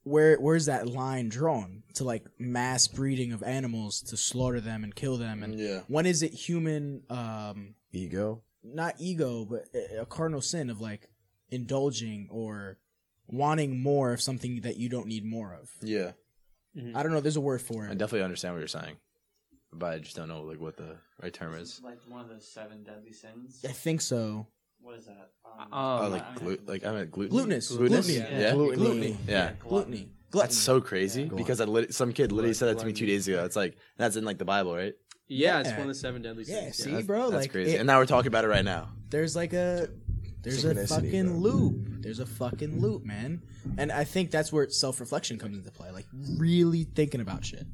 where where's that line drawn to like mass breeding of animals to slaughter them and kill them and Yeah. when is it human um Ego. Not ego but a a cardinal sin of like indulging or wanting more of something that you don't need more of. Yeah. I don't know, there's a word for it. I definitely understand what you're saying, but I just don't know like what the right term is. Like one of those seven deadly sins. I think so. What is that? Um, Oh, Um, like I mean, glu- like I meant gluten. Glutinous. Glutinous. Gluttony. Yeah. Gluttony. Gluttony. Yeah. Gluttony. That's so crazy Go because I lit- some kid literally said that to me two days ago. It's like that's in like the Bible, right? Yeah, it's one of the seven deadly sins. Yeah, see, That's- bro, that's like crazy. it- and now we're talking about it right now. there's like a there's a Synchronicity, fucking bro. loop. There's a fucking loop, man. And I think that's where self reflection comes into play. Like really thinking about shit.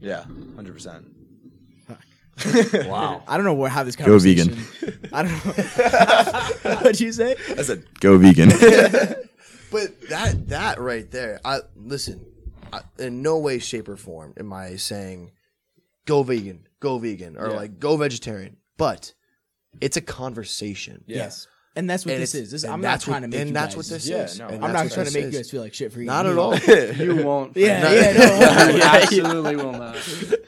Yeah, hundred percent. Wow. I don't know where how this conversation. Go conversation. vegan. I don't know. What'd you say? I said go vegan. But that that right there, I listen. I, in no way, shape, or form am I saying go vegan, go vegan, or Yeah. like go vegetarian. But it's a conversation. Yes. And that's what And this is. This, I'm that's not what- trying to make and you that's guys. what this Yeah, is. no, I'm I'm not trying to make is. you guys feel like shit for eating Not at all. You won't. Yeah, Frank. yeah, no. you absolutely will not.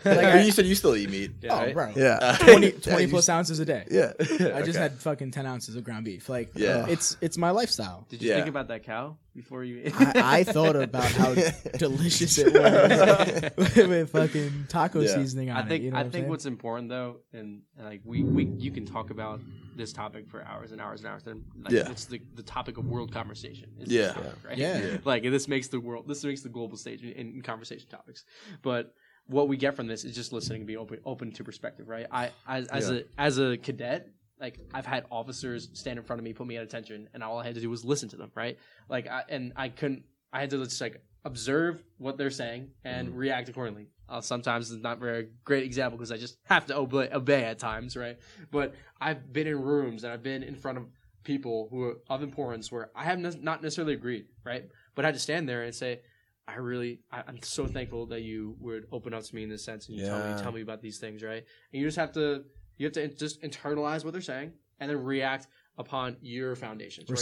Or you said you still eat meat. Yeah, Oh, right? bro. Yeah. Uh, 20, Yeah, 20 you- plus ounces a day. Yeah. I just had fucking 10 ounces of ground beef. Like, Yeah. Uh, it's it's my lifestyle. Did you Yeah. think about that cow before you? I, I thought about how delicious it was with, with fucking taco Yeah. seasoning on I think it. You know I what I'm think what's important though, and, and like we, we you can talk about this topic for hours and hours and hours. And like, Yeah. it's the, the topic of world conversation. is Yeah. this topic, right? Yeah. Yeah. Like this makes the world this makes the global stage in, in conversation topics. But what we get from this is just listening and being open open to perspective, right? I as, as Yeah. a as a cadet. Like I've had officers stand in front of me, put me at attention, and all I had to do was listen to them, right? Like, I, and I couldn't. I had to just like observe what they're saying and mm-hmm. react accordingly. Uh, sometimes it's not very great example because I just have to obey, obey at times, right? But I've been in rooms and I've been in front of people who are of importance where I have not necessarily agreed, right? But I had to stand there and say, I really, I, I'm so thankful that you would open up to me in this sense and you tell me, tell me about these things, right? And you just have to, you have to in- just internalize what they're saying and then react upon your foundations, right?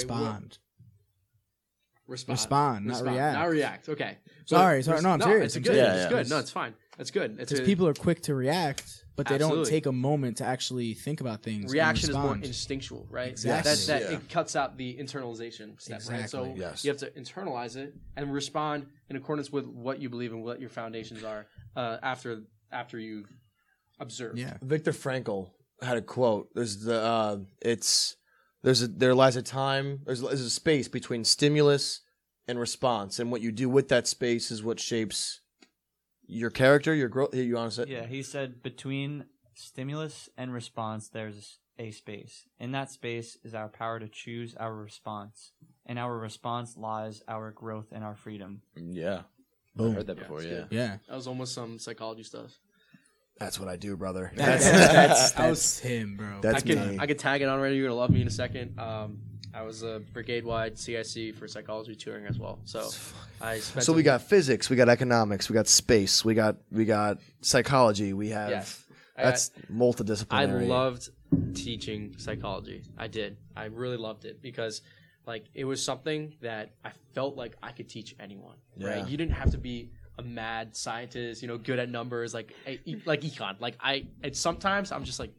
What- Respond. respond, Respond, not react. not react. Okay. Sorry, sorry. No, I'm serious, It's I'm good. serious. It's Yeah, good. No, it's fine. That's good. It's Because a- people are quick to react, but they don't take a moment to actually think about things. and reaction is more respond. instinctual, right? Exactly. That, that Yeah. it cuts out the internalization step, right? So Exactly. Yes. you have to internalize it and respond in accordance with what you believe and what your foundations are uh, after after you've observed. yeah. Viktor Frankl had a quote. There's the uh, it's there's a there lies a time there's, there's a space between stimulus and response, and what you do with that space is what shapes your character, your growth. You want to say? Yeah, he said between stimulus and response, there's a space. In that space is our power to choose our response. In our response lies our growth and our freedom. Yeah. I heard that before. it's Yeah. Yeah. That was almost some psychology stuff. That's what I do, brother. That's, That's that's, that's him, bro. That's I could me. I could tag it on right. You're gonna love me in a second. Um, I was a brigade wide CIC for psychology touring as well. So I spent. so we got physics, we got economics, we got space, we got we got psychology, we have Yes. I- that's I multidisciplinary. I loved teaching psychology. I did. I really loved it because like it was something that I felt like I could teach anyone. Yeah. Right? You didn't have to be a mad scientist, you know, good at numbers like e- e- like econ. Like I and sometimes I'm just like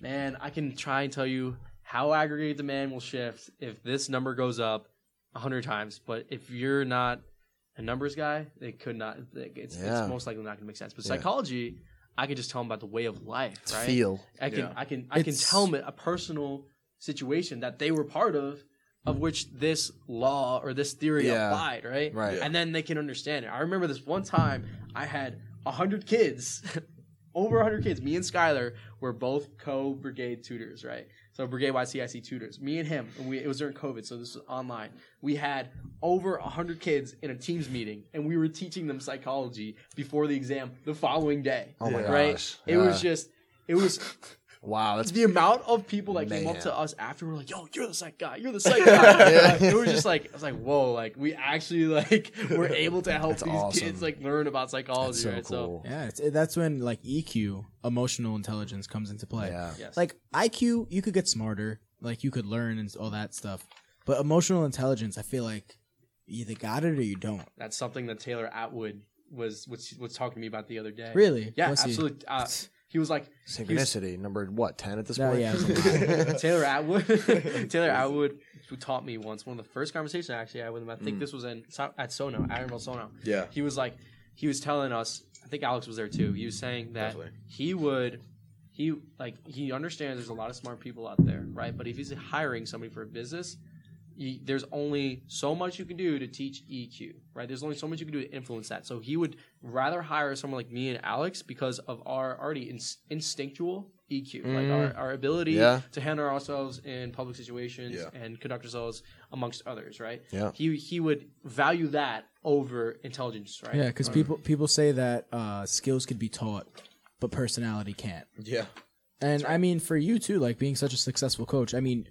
man, I can try and tell you how aggregate demand will shift if this number goes up a hundred times, but if you're not a numbers guy, it could not. It's, Yeah. it's most likely not going to make sense. But Yeah. psychology, I can just tell them about the way of life, It's right? feel. I can, Yeah. I can, I can tell them a personal situation that they were part of, of hmm. which this law or this theory Yeah. applied, right? Right. Yeah. And then they can understand it. I remember this one time I had a hundred kids, over a hundred kids. Me and Skylar were both co-brigade tutors, right? So brigade wide CIC tutors. Me and him, and we, it was during COVID, so this was online. We had over a hundred kids in a Teams meeting, and we were teaching them psychology before the exam the following day. Oh my right? gosh. It was just, it was Wow, that's the amount of people that came up to us after we were like, "Yo, you're the psych guy. You're the psych guy." It was just like I was like, "Whoa!" Like we actually like were able to help That's these awesome. kids like learn about psychology, that's so right? cool. yeah, it's, that's when like EQ, emotional intelligence, comes into play. yeah. Yes, Like IQ, you could get smarter, like you could learn and all that stuff. But emotional intelligence, I feel like you either got it or you don't. that's something that Taylor Atwood was was was talking to me about the other day. Really? Yeah, What's absolutely. Uh, he was like Synchronicity number what ten at this No, point? yeah, Taylor Atwood. Taylor Atwood, who taught me once, one of the first conversations I actually had with him. I think Mm. this was in at Sono, Admiral Sono. Yeah. he was like he was telling us i think alex was there too he was saying that Definitely. he would he like he understands there's a lot of smart people out there right but if he's hiring somebody for a business you, there's only so much you can do to teach eq right there's only so much you can do to influence that so he would rather hire someone like me and alex because of our already ins- instinctual eq like our, our ability Yeah. to handle ourselves in public situations Yeah. and conduct ourselves amongst others right Yeah. he he would value that over intelligence right Yeah, because people people say that uh, skills could be taught, but personality can't. Yeah. And I mean, for you too, like being such a successful coach, I mean,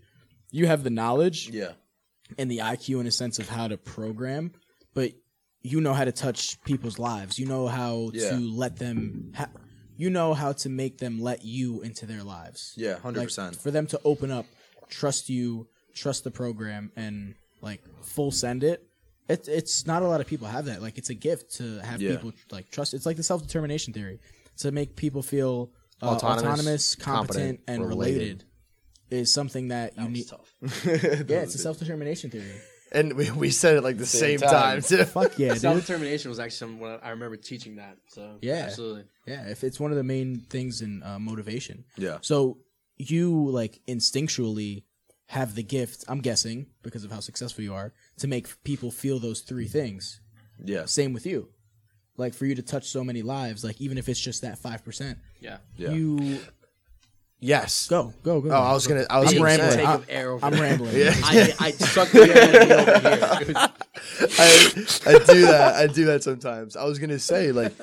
you have the knowledge Yeah. And the IQ in a sense of how to program, but you know how to touch people's lives. You know how Yeah. to let them. Ha- you know how to make them let you into their lives. Yeah. Hundred Like, percent. for them to open up, trust you, trust the program, and like full send it. It's it's not a lot of people have that. Like it's a gift to have Yeah. people like trust. It's like the self determination theory to make people feel uh, Autonomous, autonomous, competent, competent, and related. related. Is something that, you That was need. tough. Yeah, it's a self determination theory. And we, we said it like the same, Same time. time. too. Fuck yeah, Self determination was actually some, what I remember teaching that. So Yeah. absolutely. Yeah, if it's one of the main things in uh, motivation. Yeah. So you like instinctually have the gift, I'm guessing, because of how successful you are, to make people feel those three things. Yeah. Same with you. Like for you to touch so many lives, like even if it's just that five percent, Yeah. Yeah. you yes. go, go, go. Oh, I was gonna. I was I'm rambling. Take I- of air over I'm there. rambling. Yeah. I, I sucked the air over here. I, I do that. I do that sometimes. I was gonna say like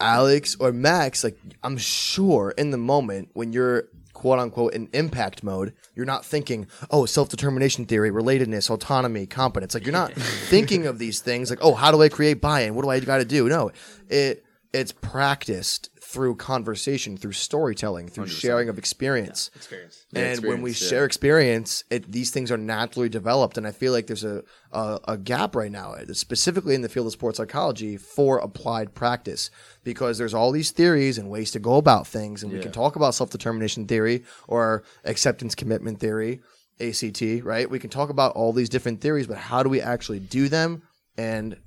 Alex or Max. Like I'm sure in the moment when you're quote unquote in impact mode, you're not thinking, oh, self determination theory, relatedness, autonomy, competence. Like you're not thinking of these things like, oh, how do I create buy-in? What do I got to do? No, it it's practiced through conversation, through storytelling, through sharing of experience. Experience. And when we yeah. share experience, it, these things are naturally developed. And I feel like there's a, a, a gap right now, uh, specifically in the field of sports psychology, for applied practice. Because there's all these theories and ways to go about things. And we can talk about self determination theory or acceptance commitment theory, ACT, right? We can talk about all these different theories, but how do we actually do them? And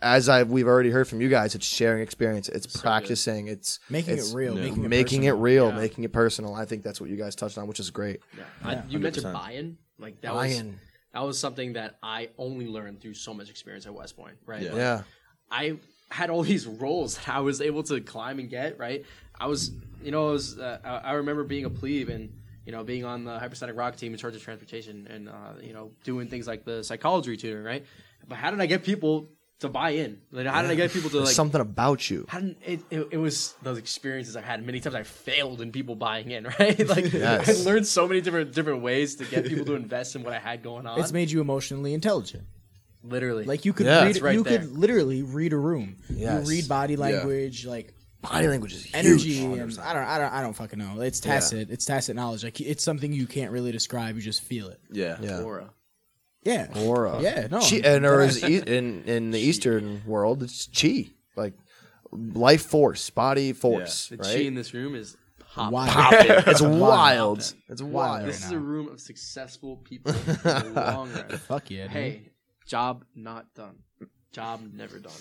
as I've we've already heard from you guys, it's sharing experience, it's practicing, it's Making it's it real, making it making it personal. real, Yeah. making it personal. I think that's what you guys touched on, which is great. I, you mentioned buy-in. Like that was Buy-in. that was something that I only learned through so much experience at West Point. Right. Yeah. Like, Yeah. I had all these roles that I was able to climb and get. Right. I was, you know, I was. Uh, I I remember being a plebe and you know being on the hypersonic rock team in charge of transportation and uh, you know doing things like the psychology tutoring. Right. But how did I get people to buy in? Like, how did I get people to There's like? something about you. how did it, it, it was those experiences I've had. Many times I failed in people buying in, right? Like Yes. I learned so many different different ways to get people to invest in what I had going on. It's made you emotionally intelligent. literally Like you could Yeah, read, it's right you there. could literally read a room. Yes. You read body language, like Body language is huge. energy, and I don't, I don't, I don't fucking know. It's tacit. It's tacit knowledge. Like it's something you can't really describe. You just feel it. Yeah. Yeah. aura. Yeah. Aura. Yeah. No. Chi, and or is e- in in the Eastern world, it's chi, like life force, body force, The right? chi in this room is popping. Wow. it's wild. Popping. It's Wild. wild. This right is a room of successful people in the long run. Fuck yeah. dude. Hey, job not done. Job never done.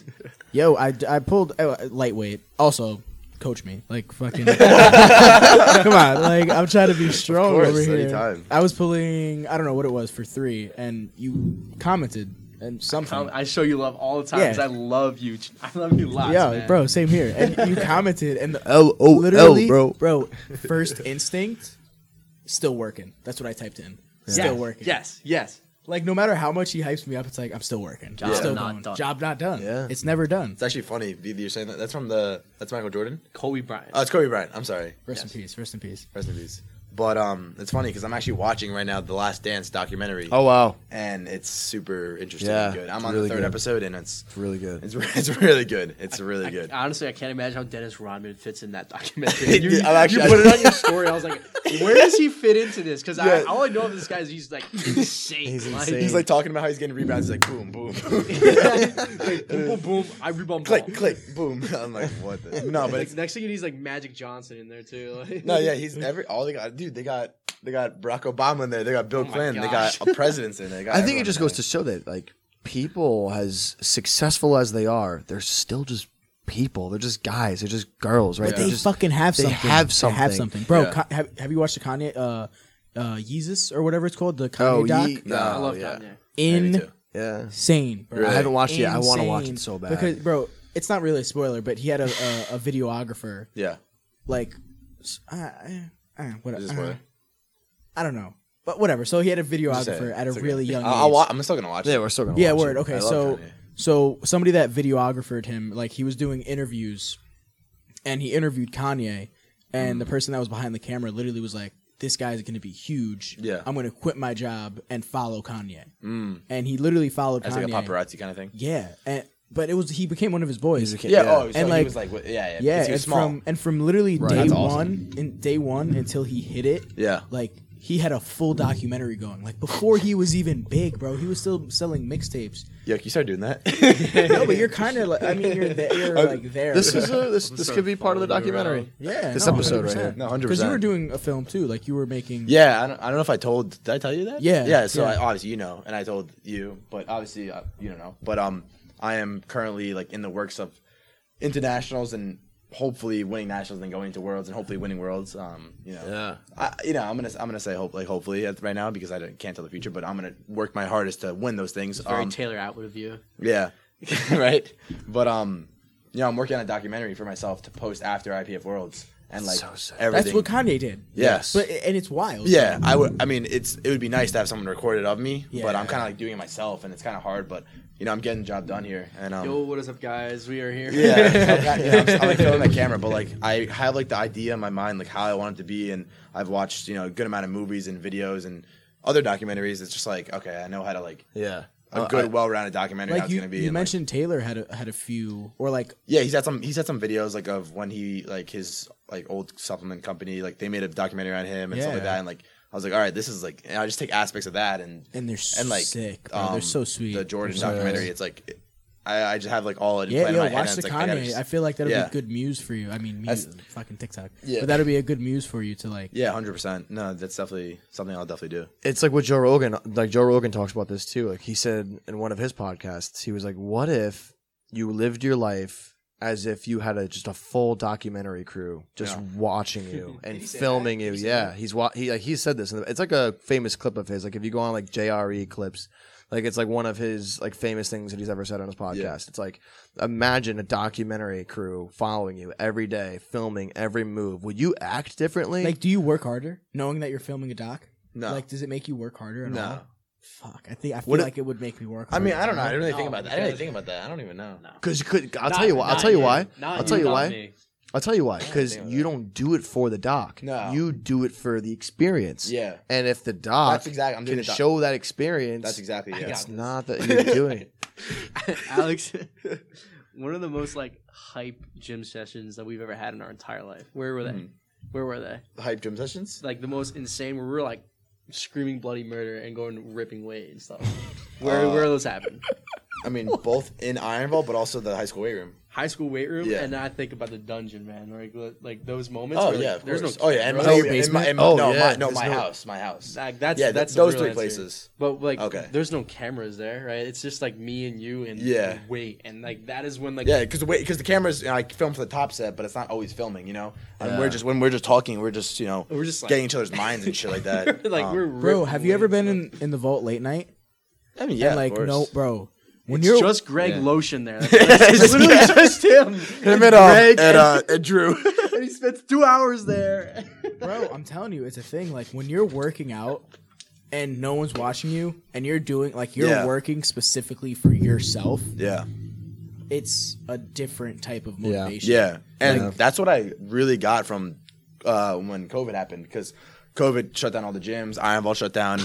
Yo, I, I pulled uh, lightweight. Also, coach me. Like fucking. Come on, like I'm trying to be strong course, over here. anytime. I was pulling. I don't know what it was for three, and you commented and something. Um, I show you love all the time Yeah. I love you. I love you lots, yeah, man. bro, same here. And you commented, and the, L O literally, L, bro. bro, first instinct, still working. That's what I typed in. Still Yes, working. Yes, yes. Like no matter how much he hypes me up, it's like I'm still working. Job still not going. done. Job not done. Yeah. It's never done. It's actually funny. Vivi, you're saying that. That's from the. That's Michael Jordan. Kobe Bryant. Oh, it's Kobe Bryant. I'm sorry. Rest Yes. in peace. Rest in peace. Rest in peace. But um, it's funny because I'm actually watching right now the Last Dance documentary. Oh wow, and it's super interesting Yeah, and good. I'm on really the third good. episode, and it's it's really good. it's it's really good. It's really I- good. honestly, I can't imagine how Dennis Rodman fits in that documentary. You, I'm actually- you put it on your story. I was like, where does he fit into this? Because Yeah. all I know of this guy is he's like insane. He's Like, insane. He's like talking about how he's getting rebounds. He's like boom, boom, like, boom, boom, boom. I rebound ball. click, click, boom. I'm like, what? The? No, but Like, next thing you need is like Magic Johnson in there too. Like, no, yeah, he's every all they got. Dude, they got they got Barack Obama in there. They got Bill Oh my Clinton. They gosh. got presidents in there. I think it just goes there. to show that like people, as successful as they are, they're still just people. They're just guys. They're just girls, right? But They're they just, fucking have they something. have They have something, bro. Yeah. Ka- have, have you watched the Kanye, uh, uh, Yeezus or whatever it's called, the Kanye Oh, doc? Ye- No, I love yeah. Kanye. Yeah, yeah. Insane, bro. I haven't watched it yet. I want to watch it so bad. because, bro, it's not really a spoiler, but he had a a, a videographer, Yeah, like, s- uh, uh, uh, what, Is this uh, spoiler? I don't know, but whatever. So he had a videographer at a It's okay. really young I'll, age. I'll, I'm still gonna watch. It. Yeah, it. we're still gonna. Yeah, watch word. It. Okay, I so so somebody that videographered him, like he was doing interviews, and he interviewed Kanye, and Mm. the person that was behind the camera literally was like, "This guy's going to be huge. Yeah. I'm going to quit my job and follow Kanye." Mm. And he literally followed As Kanye. like a paparazzi kind of thing. Yeah, and but it was he became one of his boys. He's a kid. Yeah. Yeah. Oh, so And, he was like, yeah, yeah. Yeah, because he and small. from and from literally day That's awesome. one, in day one until he hit it, Yeah. like he had a full documentary going. Like before he was even big, bro, he was still selling mixtapes. Yo, can you start doing that? No, but you're kind of like I mean you're there, you're like there. This is a, this this could be part of the documentary. yeah, this no, episode right 100%. here. No, 100%. Because you were doing a film too, like you were making. Yeah, I don't, I don't know if I told. Did I tell you that? Yeah, yeah. So yeah. I, obviously you know, and I told you, but obviously uh, you don't know. But um, I am currently like in the works of internationals and hopefully winning nationals and going to worlds and hopefully winning worlds. Um, you know, Yeah. I, you know, I'm gonna I'm gonna say hope like hopefully right now because I don't- can't tell the future, but I'm gonna work my hardest to win those things. Very Um, Taylor Atwood of you. yeah, right. But um, you know, I'm working on a documentary for myself to post after IPF Worlds, and like So sick. everything. That's what Kanye did. Yes. But and it's wild. Yeah, I would. I mean, it's it would be nice to have someone record it of me, but I'm kind of like doing it myself, and it's kind of hard. But you know, I'm getting the job done here, and um, Yo, what is up, guys? We are here. yeah, I've got- yeah, I'm, I'm like filming my camera, but like I have like the idea in my mind, like how I want it to be, and I've watched you know a good amount of movies and videos and other documentaries. It's just like okay, I know how to like Yeah. a Uh, good, I- well-rounded documentary. how Like it's you, gonna be. you and, like- mentioned Taylor had a, had a few or like yeah, he's had some. He's had some videos like of when he like his like old supplement company, like they made a documentary on him and stuff like that, and like I was like, all right, this is like, and I just take aspects of that and and they're and like sick. Bro. um, they're so sweet. The Jordan They're so documentary, nice. it's like I, I just have like all of it yeah, in yo, my head. watch and the it's like, I just- I feel like that'll Yeah. be good muse for you. I mean, muse, fucking TikTok. Yeah. But that'll be a good muse for you to like. yeah, hundred percent. No, that's definitely something I'll definitely do. it's like what Joe Rogan like Joe Rogan talks about this too. Like he said in one of his podcasts, he was like, "What if you lived your life as if you had a just a full documentary crew just Yeah. watching you and filming you?" Did Yeah, that? he's wa- he like he said this. and It's like a famous clip of his. Like if you go on like JRE clips, like it's like one of his like famous things that he's ever said on his podcast. It's like imagine a documentary crew following you every day, filming every move. Would you act differently? Like, do you work harder knowing that you're filming a doc? No. Like, does it make you work harder? At No. all? Fuck. I think I feel What it- like it would make me work. I mean, harder. I don't know. I didn't really No, think about that. I didn't really because- think about that. I don't even know. Because you could, I'll Not- tell you why. I'll tell you you. why. I'll tell you why. I'll tell you why. Because think of you that. don't do it for the doc. No. You do it for the experience. Yeah, And if the doc That's exactly- I'm doing can the doc- show that experience, that's exactly. Yeah. it's not that you're doing it. Alex, one of the most like hype gym sessions that we've ever had in our entire life. Where were they? Mhm. Where were they? hype gym sessions. Like the most insane. Where we were like screaming bloody murder and going ripping weight and stuff. Where Uh, where those happen? I mean, both in Iron Vault, but also the high school weight room. High school weight room, Yeah. and then I think about the dungeon, man. Like like those moments. Oh where, like, yeah, of there's course. no. oh yeah, and my, your in basement? my, in my, Oh, no, yeah, my, no, my no- house, my house. Like, that's yeah, that's those real three answer. places. But like, Okay. there's no cameras there, right? It's just like me and you and Yeah. and wait, and like that is when like Yeah, because the way because the cameras, you know, I film for the top set, but it's not always filming, you know. And Yeah. we're just when we're just talking, we're just you know we're just like getting each other's minds and shit like that. like Um, we're Bro, have you ever been in, in the vault late night? I mean, yeah, like, no, bro. When It's you're just Greg Yeah. Lotion there. That's, it's literally Yeah. just him. him and, uh, Greg and, uh, and Drew. and he spends two hours there. bro, I'm telling you, it's a thing. Like when you're working out and no one's watching you, and you're doing like you're Yeah. working specifically for yourself. yeah, It's a different type of motivation. yeah, and Like- that's what I really got from uh, when COVID happened because COVID shut down all the gyms. Iron Vault shut down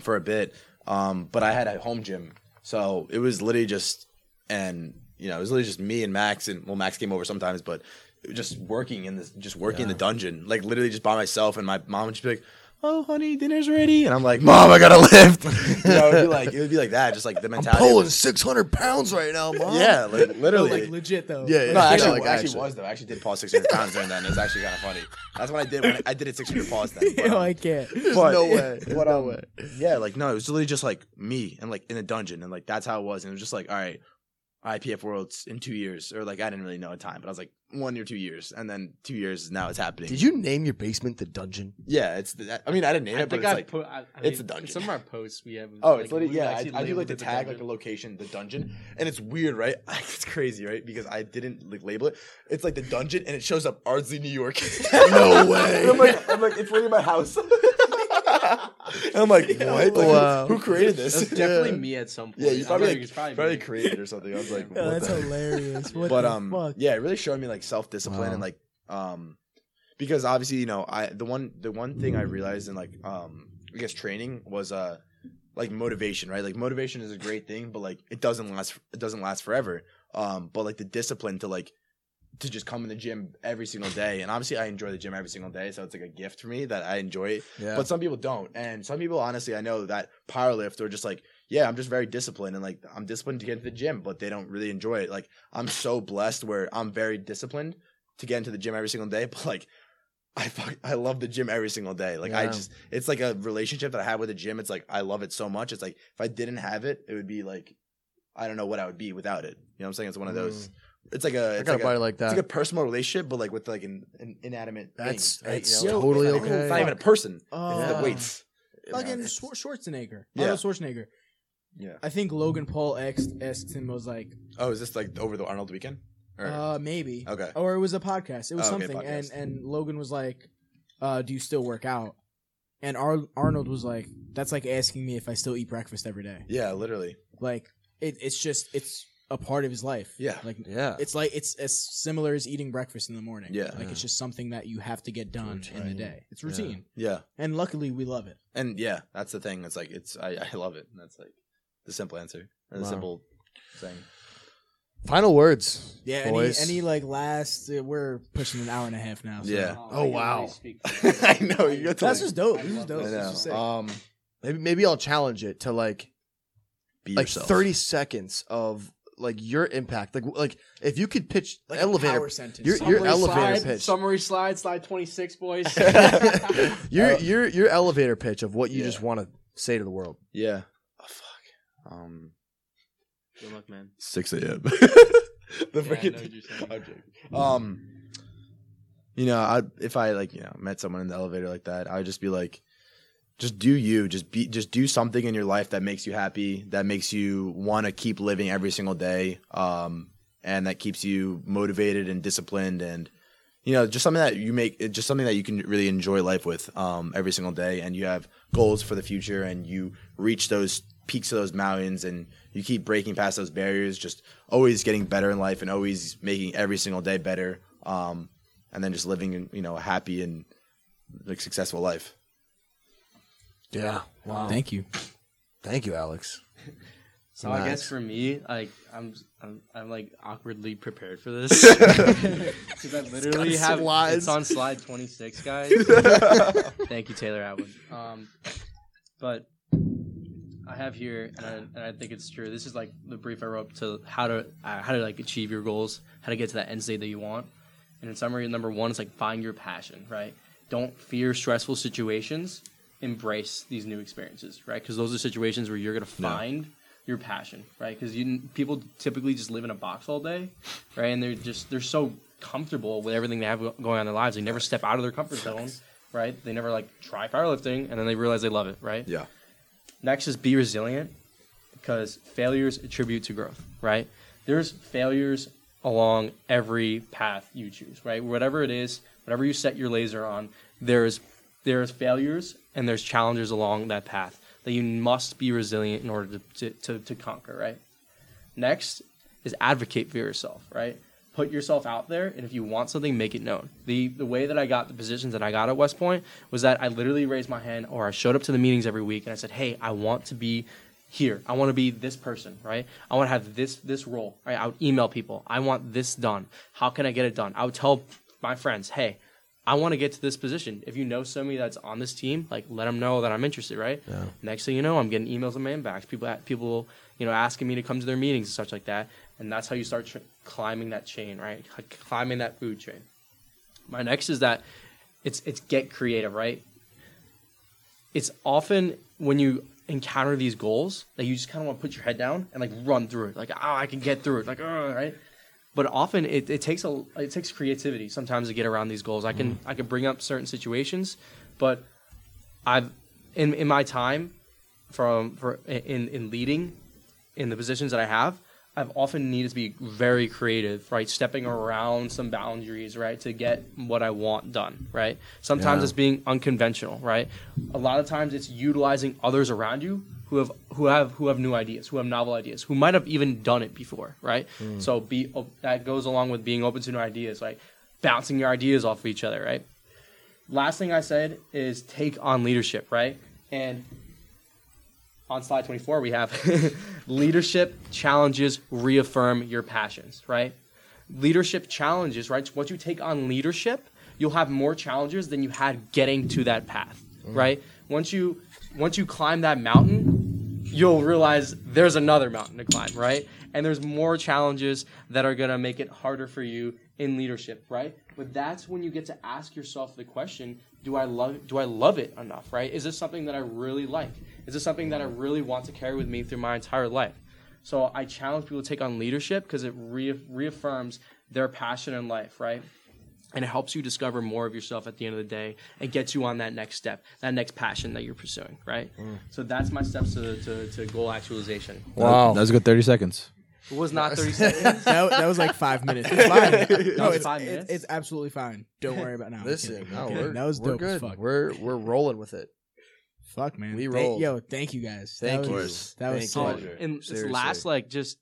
for a bit, um, but I had a home gym, so it was literally just and you know it was literally just me and Max and well Max came over sometimes, but just working in this just working in the dungeon like literally just by myself and my mom would just be like. Oh, honey, dinner's ready, and I'm like, "Mom, I gotta lift." you know, it'd be like it would be like that, just like the mentality. I'm pulling 600 pounds right now, mom. yeah, like literally, like legit though. Yeah, yeah. no, actually, like, actually, actually. was though. I actually did pause 600 pounds during that. And it was actually kind of funny. That's what I did. When I, I did it 600 pause then. But, um, I can't. There's but- no way. No um, way. yeah, like no, it was literally just like me and like in a dungeon, and like that's how it was. And it was just like, all right, IPF Worlds in two years, or like I didn't really know a time, but I was like one or two years, and then two years now it's happening. Did you name your basement the dungeon? Yeah, it's. The, I mean, I didn't name I it, but it's I like. put. I, I it's mean, a dungeon. Some of our posts we have. Oh, like, it's literally yeah. I, I do like to it the tag like dungeon. the location, the dungeon, and it's weird, right? It's crazy, right? Because I didn't like label it. It's like the dungeon, and it shows up Ardsley, New York. No way. I'm like, I'm like, it's literally my house. and I'm like, what? Like, who- Wow. who, created this? That's definitely me at some point. Yeah, you probably like, like, probably, probably created or something. I was like, Yo, what that's the- hilarious. What but the um, fuck? yeah, it really showed me like self discipline Wow. and like um, because obviously you know I the one the one thing I realized in like um I guess training was uh like motivation right like motivation is a great thing but like it doesn't last it doesn't last forever um but like the discipline to like to just come in the gym every single day and obviously I enjoy the gym every single day so it's like a gift for me that I enjoy it Yeah. but some people don't. And some people, honestly, I know that powerlift or just like, yeah, I'm just very disciplined and like I'm disciplined to get into the gym, but they don't really enjoy it. Like I'm so blessed where I'm very disciplined to get into the gym every single day, but like I fuck, I love the gym every single day. Like I just it's like a relationship that I have with the gym. It's like I love it so much. It's like if I didn't have it, it would be like I don't know what I would be without it. You know what I'm saying? It's one of those. Mm. It's like a Mm. I it's got like a body a, like it's that. like a personal relationship, but like with like an, an inanimate. That's- things, right? that's You know? totally It's not even- okay. It's not even a person. Uh, It's Yeah. the weights. Fucking It's- Schwar- Schwarzenegger. Yeah. Arnold Schwarzenegger. Yeah. I think Logan Paul asked, asked him was like, Oh, is this like over the Arnold weekend? Or- Uh, maybe. Okay. Or it was a podcast. It was Oh, something, podcast. and and Logan was like, uh, "Do you still work out?" And Ar- Arnold was like, "That's like asking me if I still eat breakfast every day." yeah, literally. Like it, it's just it's a part of his life. Yeah. Like Yeah. it's like it's as similar as eating breakfast in the morning. Yeah. Like it's just something that you have to get done in the day. It's routine, Yeah. and luckily we love it. And yeah, that's the thing. It's like it's I, I love it. And That's like the simple answer. Or the Wow. simple thing. Final words. Yeah. Any, boys. any like last? uh, We're pushing an hour and a half now. So. Yeah. Oh, wow. I know you got to That's like, just dope. This is dope. I This know. is um maybe maybe I'll challenge it to like be like yourself. 30 seconds of like your impact. Like like if you could pitch Like elevator power sentence. your your Summary elevator slide, pitch. Summary slide, slide 26, boys. your Uh, your your elevator pitch of what you yeah. just want to say to the world. Yeah. Oh fuck. Um. Good luck, man. Six a.m. the Yeah, I freaking. know what you're saying. I'm joking. Um. You know, I if I like you know met someone in the elevator like that, I would just be like, just do you, just be, just do something in your life that makes you happy, that makes you want to keep living every single day, um, and that keeps you motivated and disciplined, and you know, just something that you make, just something that you can really enjoy life with, um, every single day, and you have goals for the future, and you reach those peaks of those mountains, and you keep breaking past those barriers, just always getting better in life, and always making every single day better, um, and then just living, you know, a happy and like successful life. Yeah. Wow. Thank you. Thank you, Alex. So I guess for me, like I'm, I'm, I'm like awkwardly prepared for this because I literally got have slides. it's on slide 26, guys. Thank you, Taylor Atwood. Um, but I have here, and I, and I think it's true. This is like the brief I wrote to how to uh, how to like achieve your goals, how to get to that end state that you want. And in summary, number one is like find your passion. Right? Don't fear stressful situations. Embrace these new experiences. Right? Because those are situations where you're gonna find your passion. Right? Because you people typically just live in a box all day, right? And they're just they're so comfortable with everything they have going on in their lives. They never step out of their comfort zone. Right? They never like try powerlifting, and then they realize they love it. Right? Yeah. Next is be resilient because failures attribute to growth, right? There's failures along every path you choose, right? Whatever it is, whatever you set your laser on, there's there's failures and there's challenges along that path that you must be resilient in order to, to, to, conquer, right? Next is advocate for yourself, right? Put yourself out there, and if you want something, make it known. The the way that I got the positions that I got at West Point was that I literally raised my hand, or I showed up to the meetings every week, and I said, "Hey, I want to be here. I want to be this person, right? I want to have this this role, right? I would email people. I want this done. How can I get it done? I would tell my friends, "Hey, I want to get to this position. If you know somebody that's on this team, like let them know that I'm interested, right? Next thing you know, I'm getting emails in my inbox. People, people, you know, asking me to come to their meetings and such like that. And that's how you start tr- climbing that chain, right? Like climbing that food chain. My next is that it's it's get creative, right? It's often when you encounter these goals that you just kind of want to put your head down and like run through it, like oh I can get through it, like oh right but often it, it takes a it takes creativity sometimes to get around these goals. I can mm-hmm. I can bring up certain situations, but I've in in my time from for in in leading in the positions that I have, I've often needed to be very creative, right? Stepping around some boundaries, right, to get what I want done, right? Sometimes Yeah. it's being unconventional, right? A lot of times it's utilizing others around you who have who have who have new ideas, who have novel ideas, who might have even done it before, right? Mm. So be oh, that goes along with being open to new ideas, like bouncing your ideas off of each other, right? Last thing I said is take on leadership, right? And on slide 24 we have leadership challenges reaffirm your passions right leadership challenges right once you take on leadership you'll have more challenges than you had getting to that path mm. right once you once you climb that mountain you'll realize there's another mountain to climb right? And there's more challenges that are going to make it harder for you in leadership right? But that's when you get to ask yourself the question do i love do i love it enough right? Is this something that i really like? Is this something that i really want to carry with me through my entire life? So i challenge people to take on leadership because it re- reaffirms their passion in life right and it helps you discover more of yourself at the end of the day and gets you on that next step that next passion that you're pursuing right mm. so that's my steps to, to, to goal actualization Wow. That was a good 30 seconds. It was not 30 seconds. that, that was like five minutes. It's fine. no, it's, five it's, minutes? it's absolutely fine. Don't worry about it now. I'm Listen, no, kidding. we're, that was we're dope good. as fuck. We're we're rolling with it. fuck, man. we roll. rolled. yo, thank you guys. Thank that you. Was, that was Thank sick. you. And this Seriously. last like just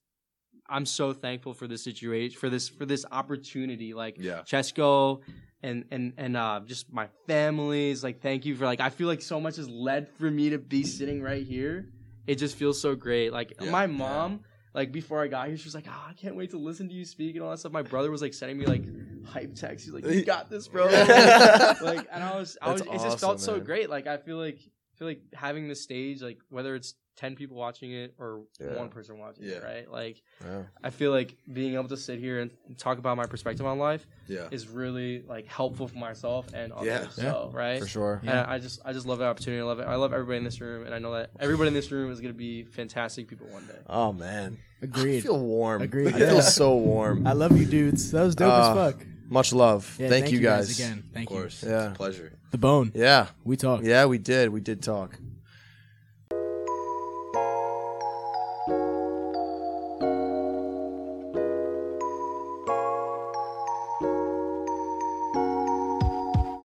I'm so thankful for this situation for this for this opportunity like Yeah. Cesco and and and uh just my families like thank you for like I feel like so much has led for me to be sitting right here. It just feels so great. Like Yeah. my mom like before I got here she was like oh, I can't wait to listen to you speak and all that stuff. My brother was like sending me like hype texts. He's like you got this bro. Like and I was I was That's it just felt awesome, so great. Like I feel like feel like having the stage like whether it's 10 people watching it or Yeah. one person watching Yeah. it right like Yeah. I feel like being able to sit here and talk about my perspective on life Yeah. is really like helpful for myself and others. Yeah. So right, For sure. And I just I just love the opportunity. I love it. I love everybody in this room, and I know that everybody in this room is gonna be fantastic people one day. Oh man. I Agreed. feel warm. Agreed. I feel so warm. I love you, dudes. That was dope Uh, as fuck. Much love. Yeah, thank, you guys. again. Thank Of course. you. Yeah. It's a pleasure. The bone. Yeah. We talked. Yeah, we did. We did talk.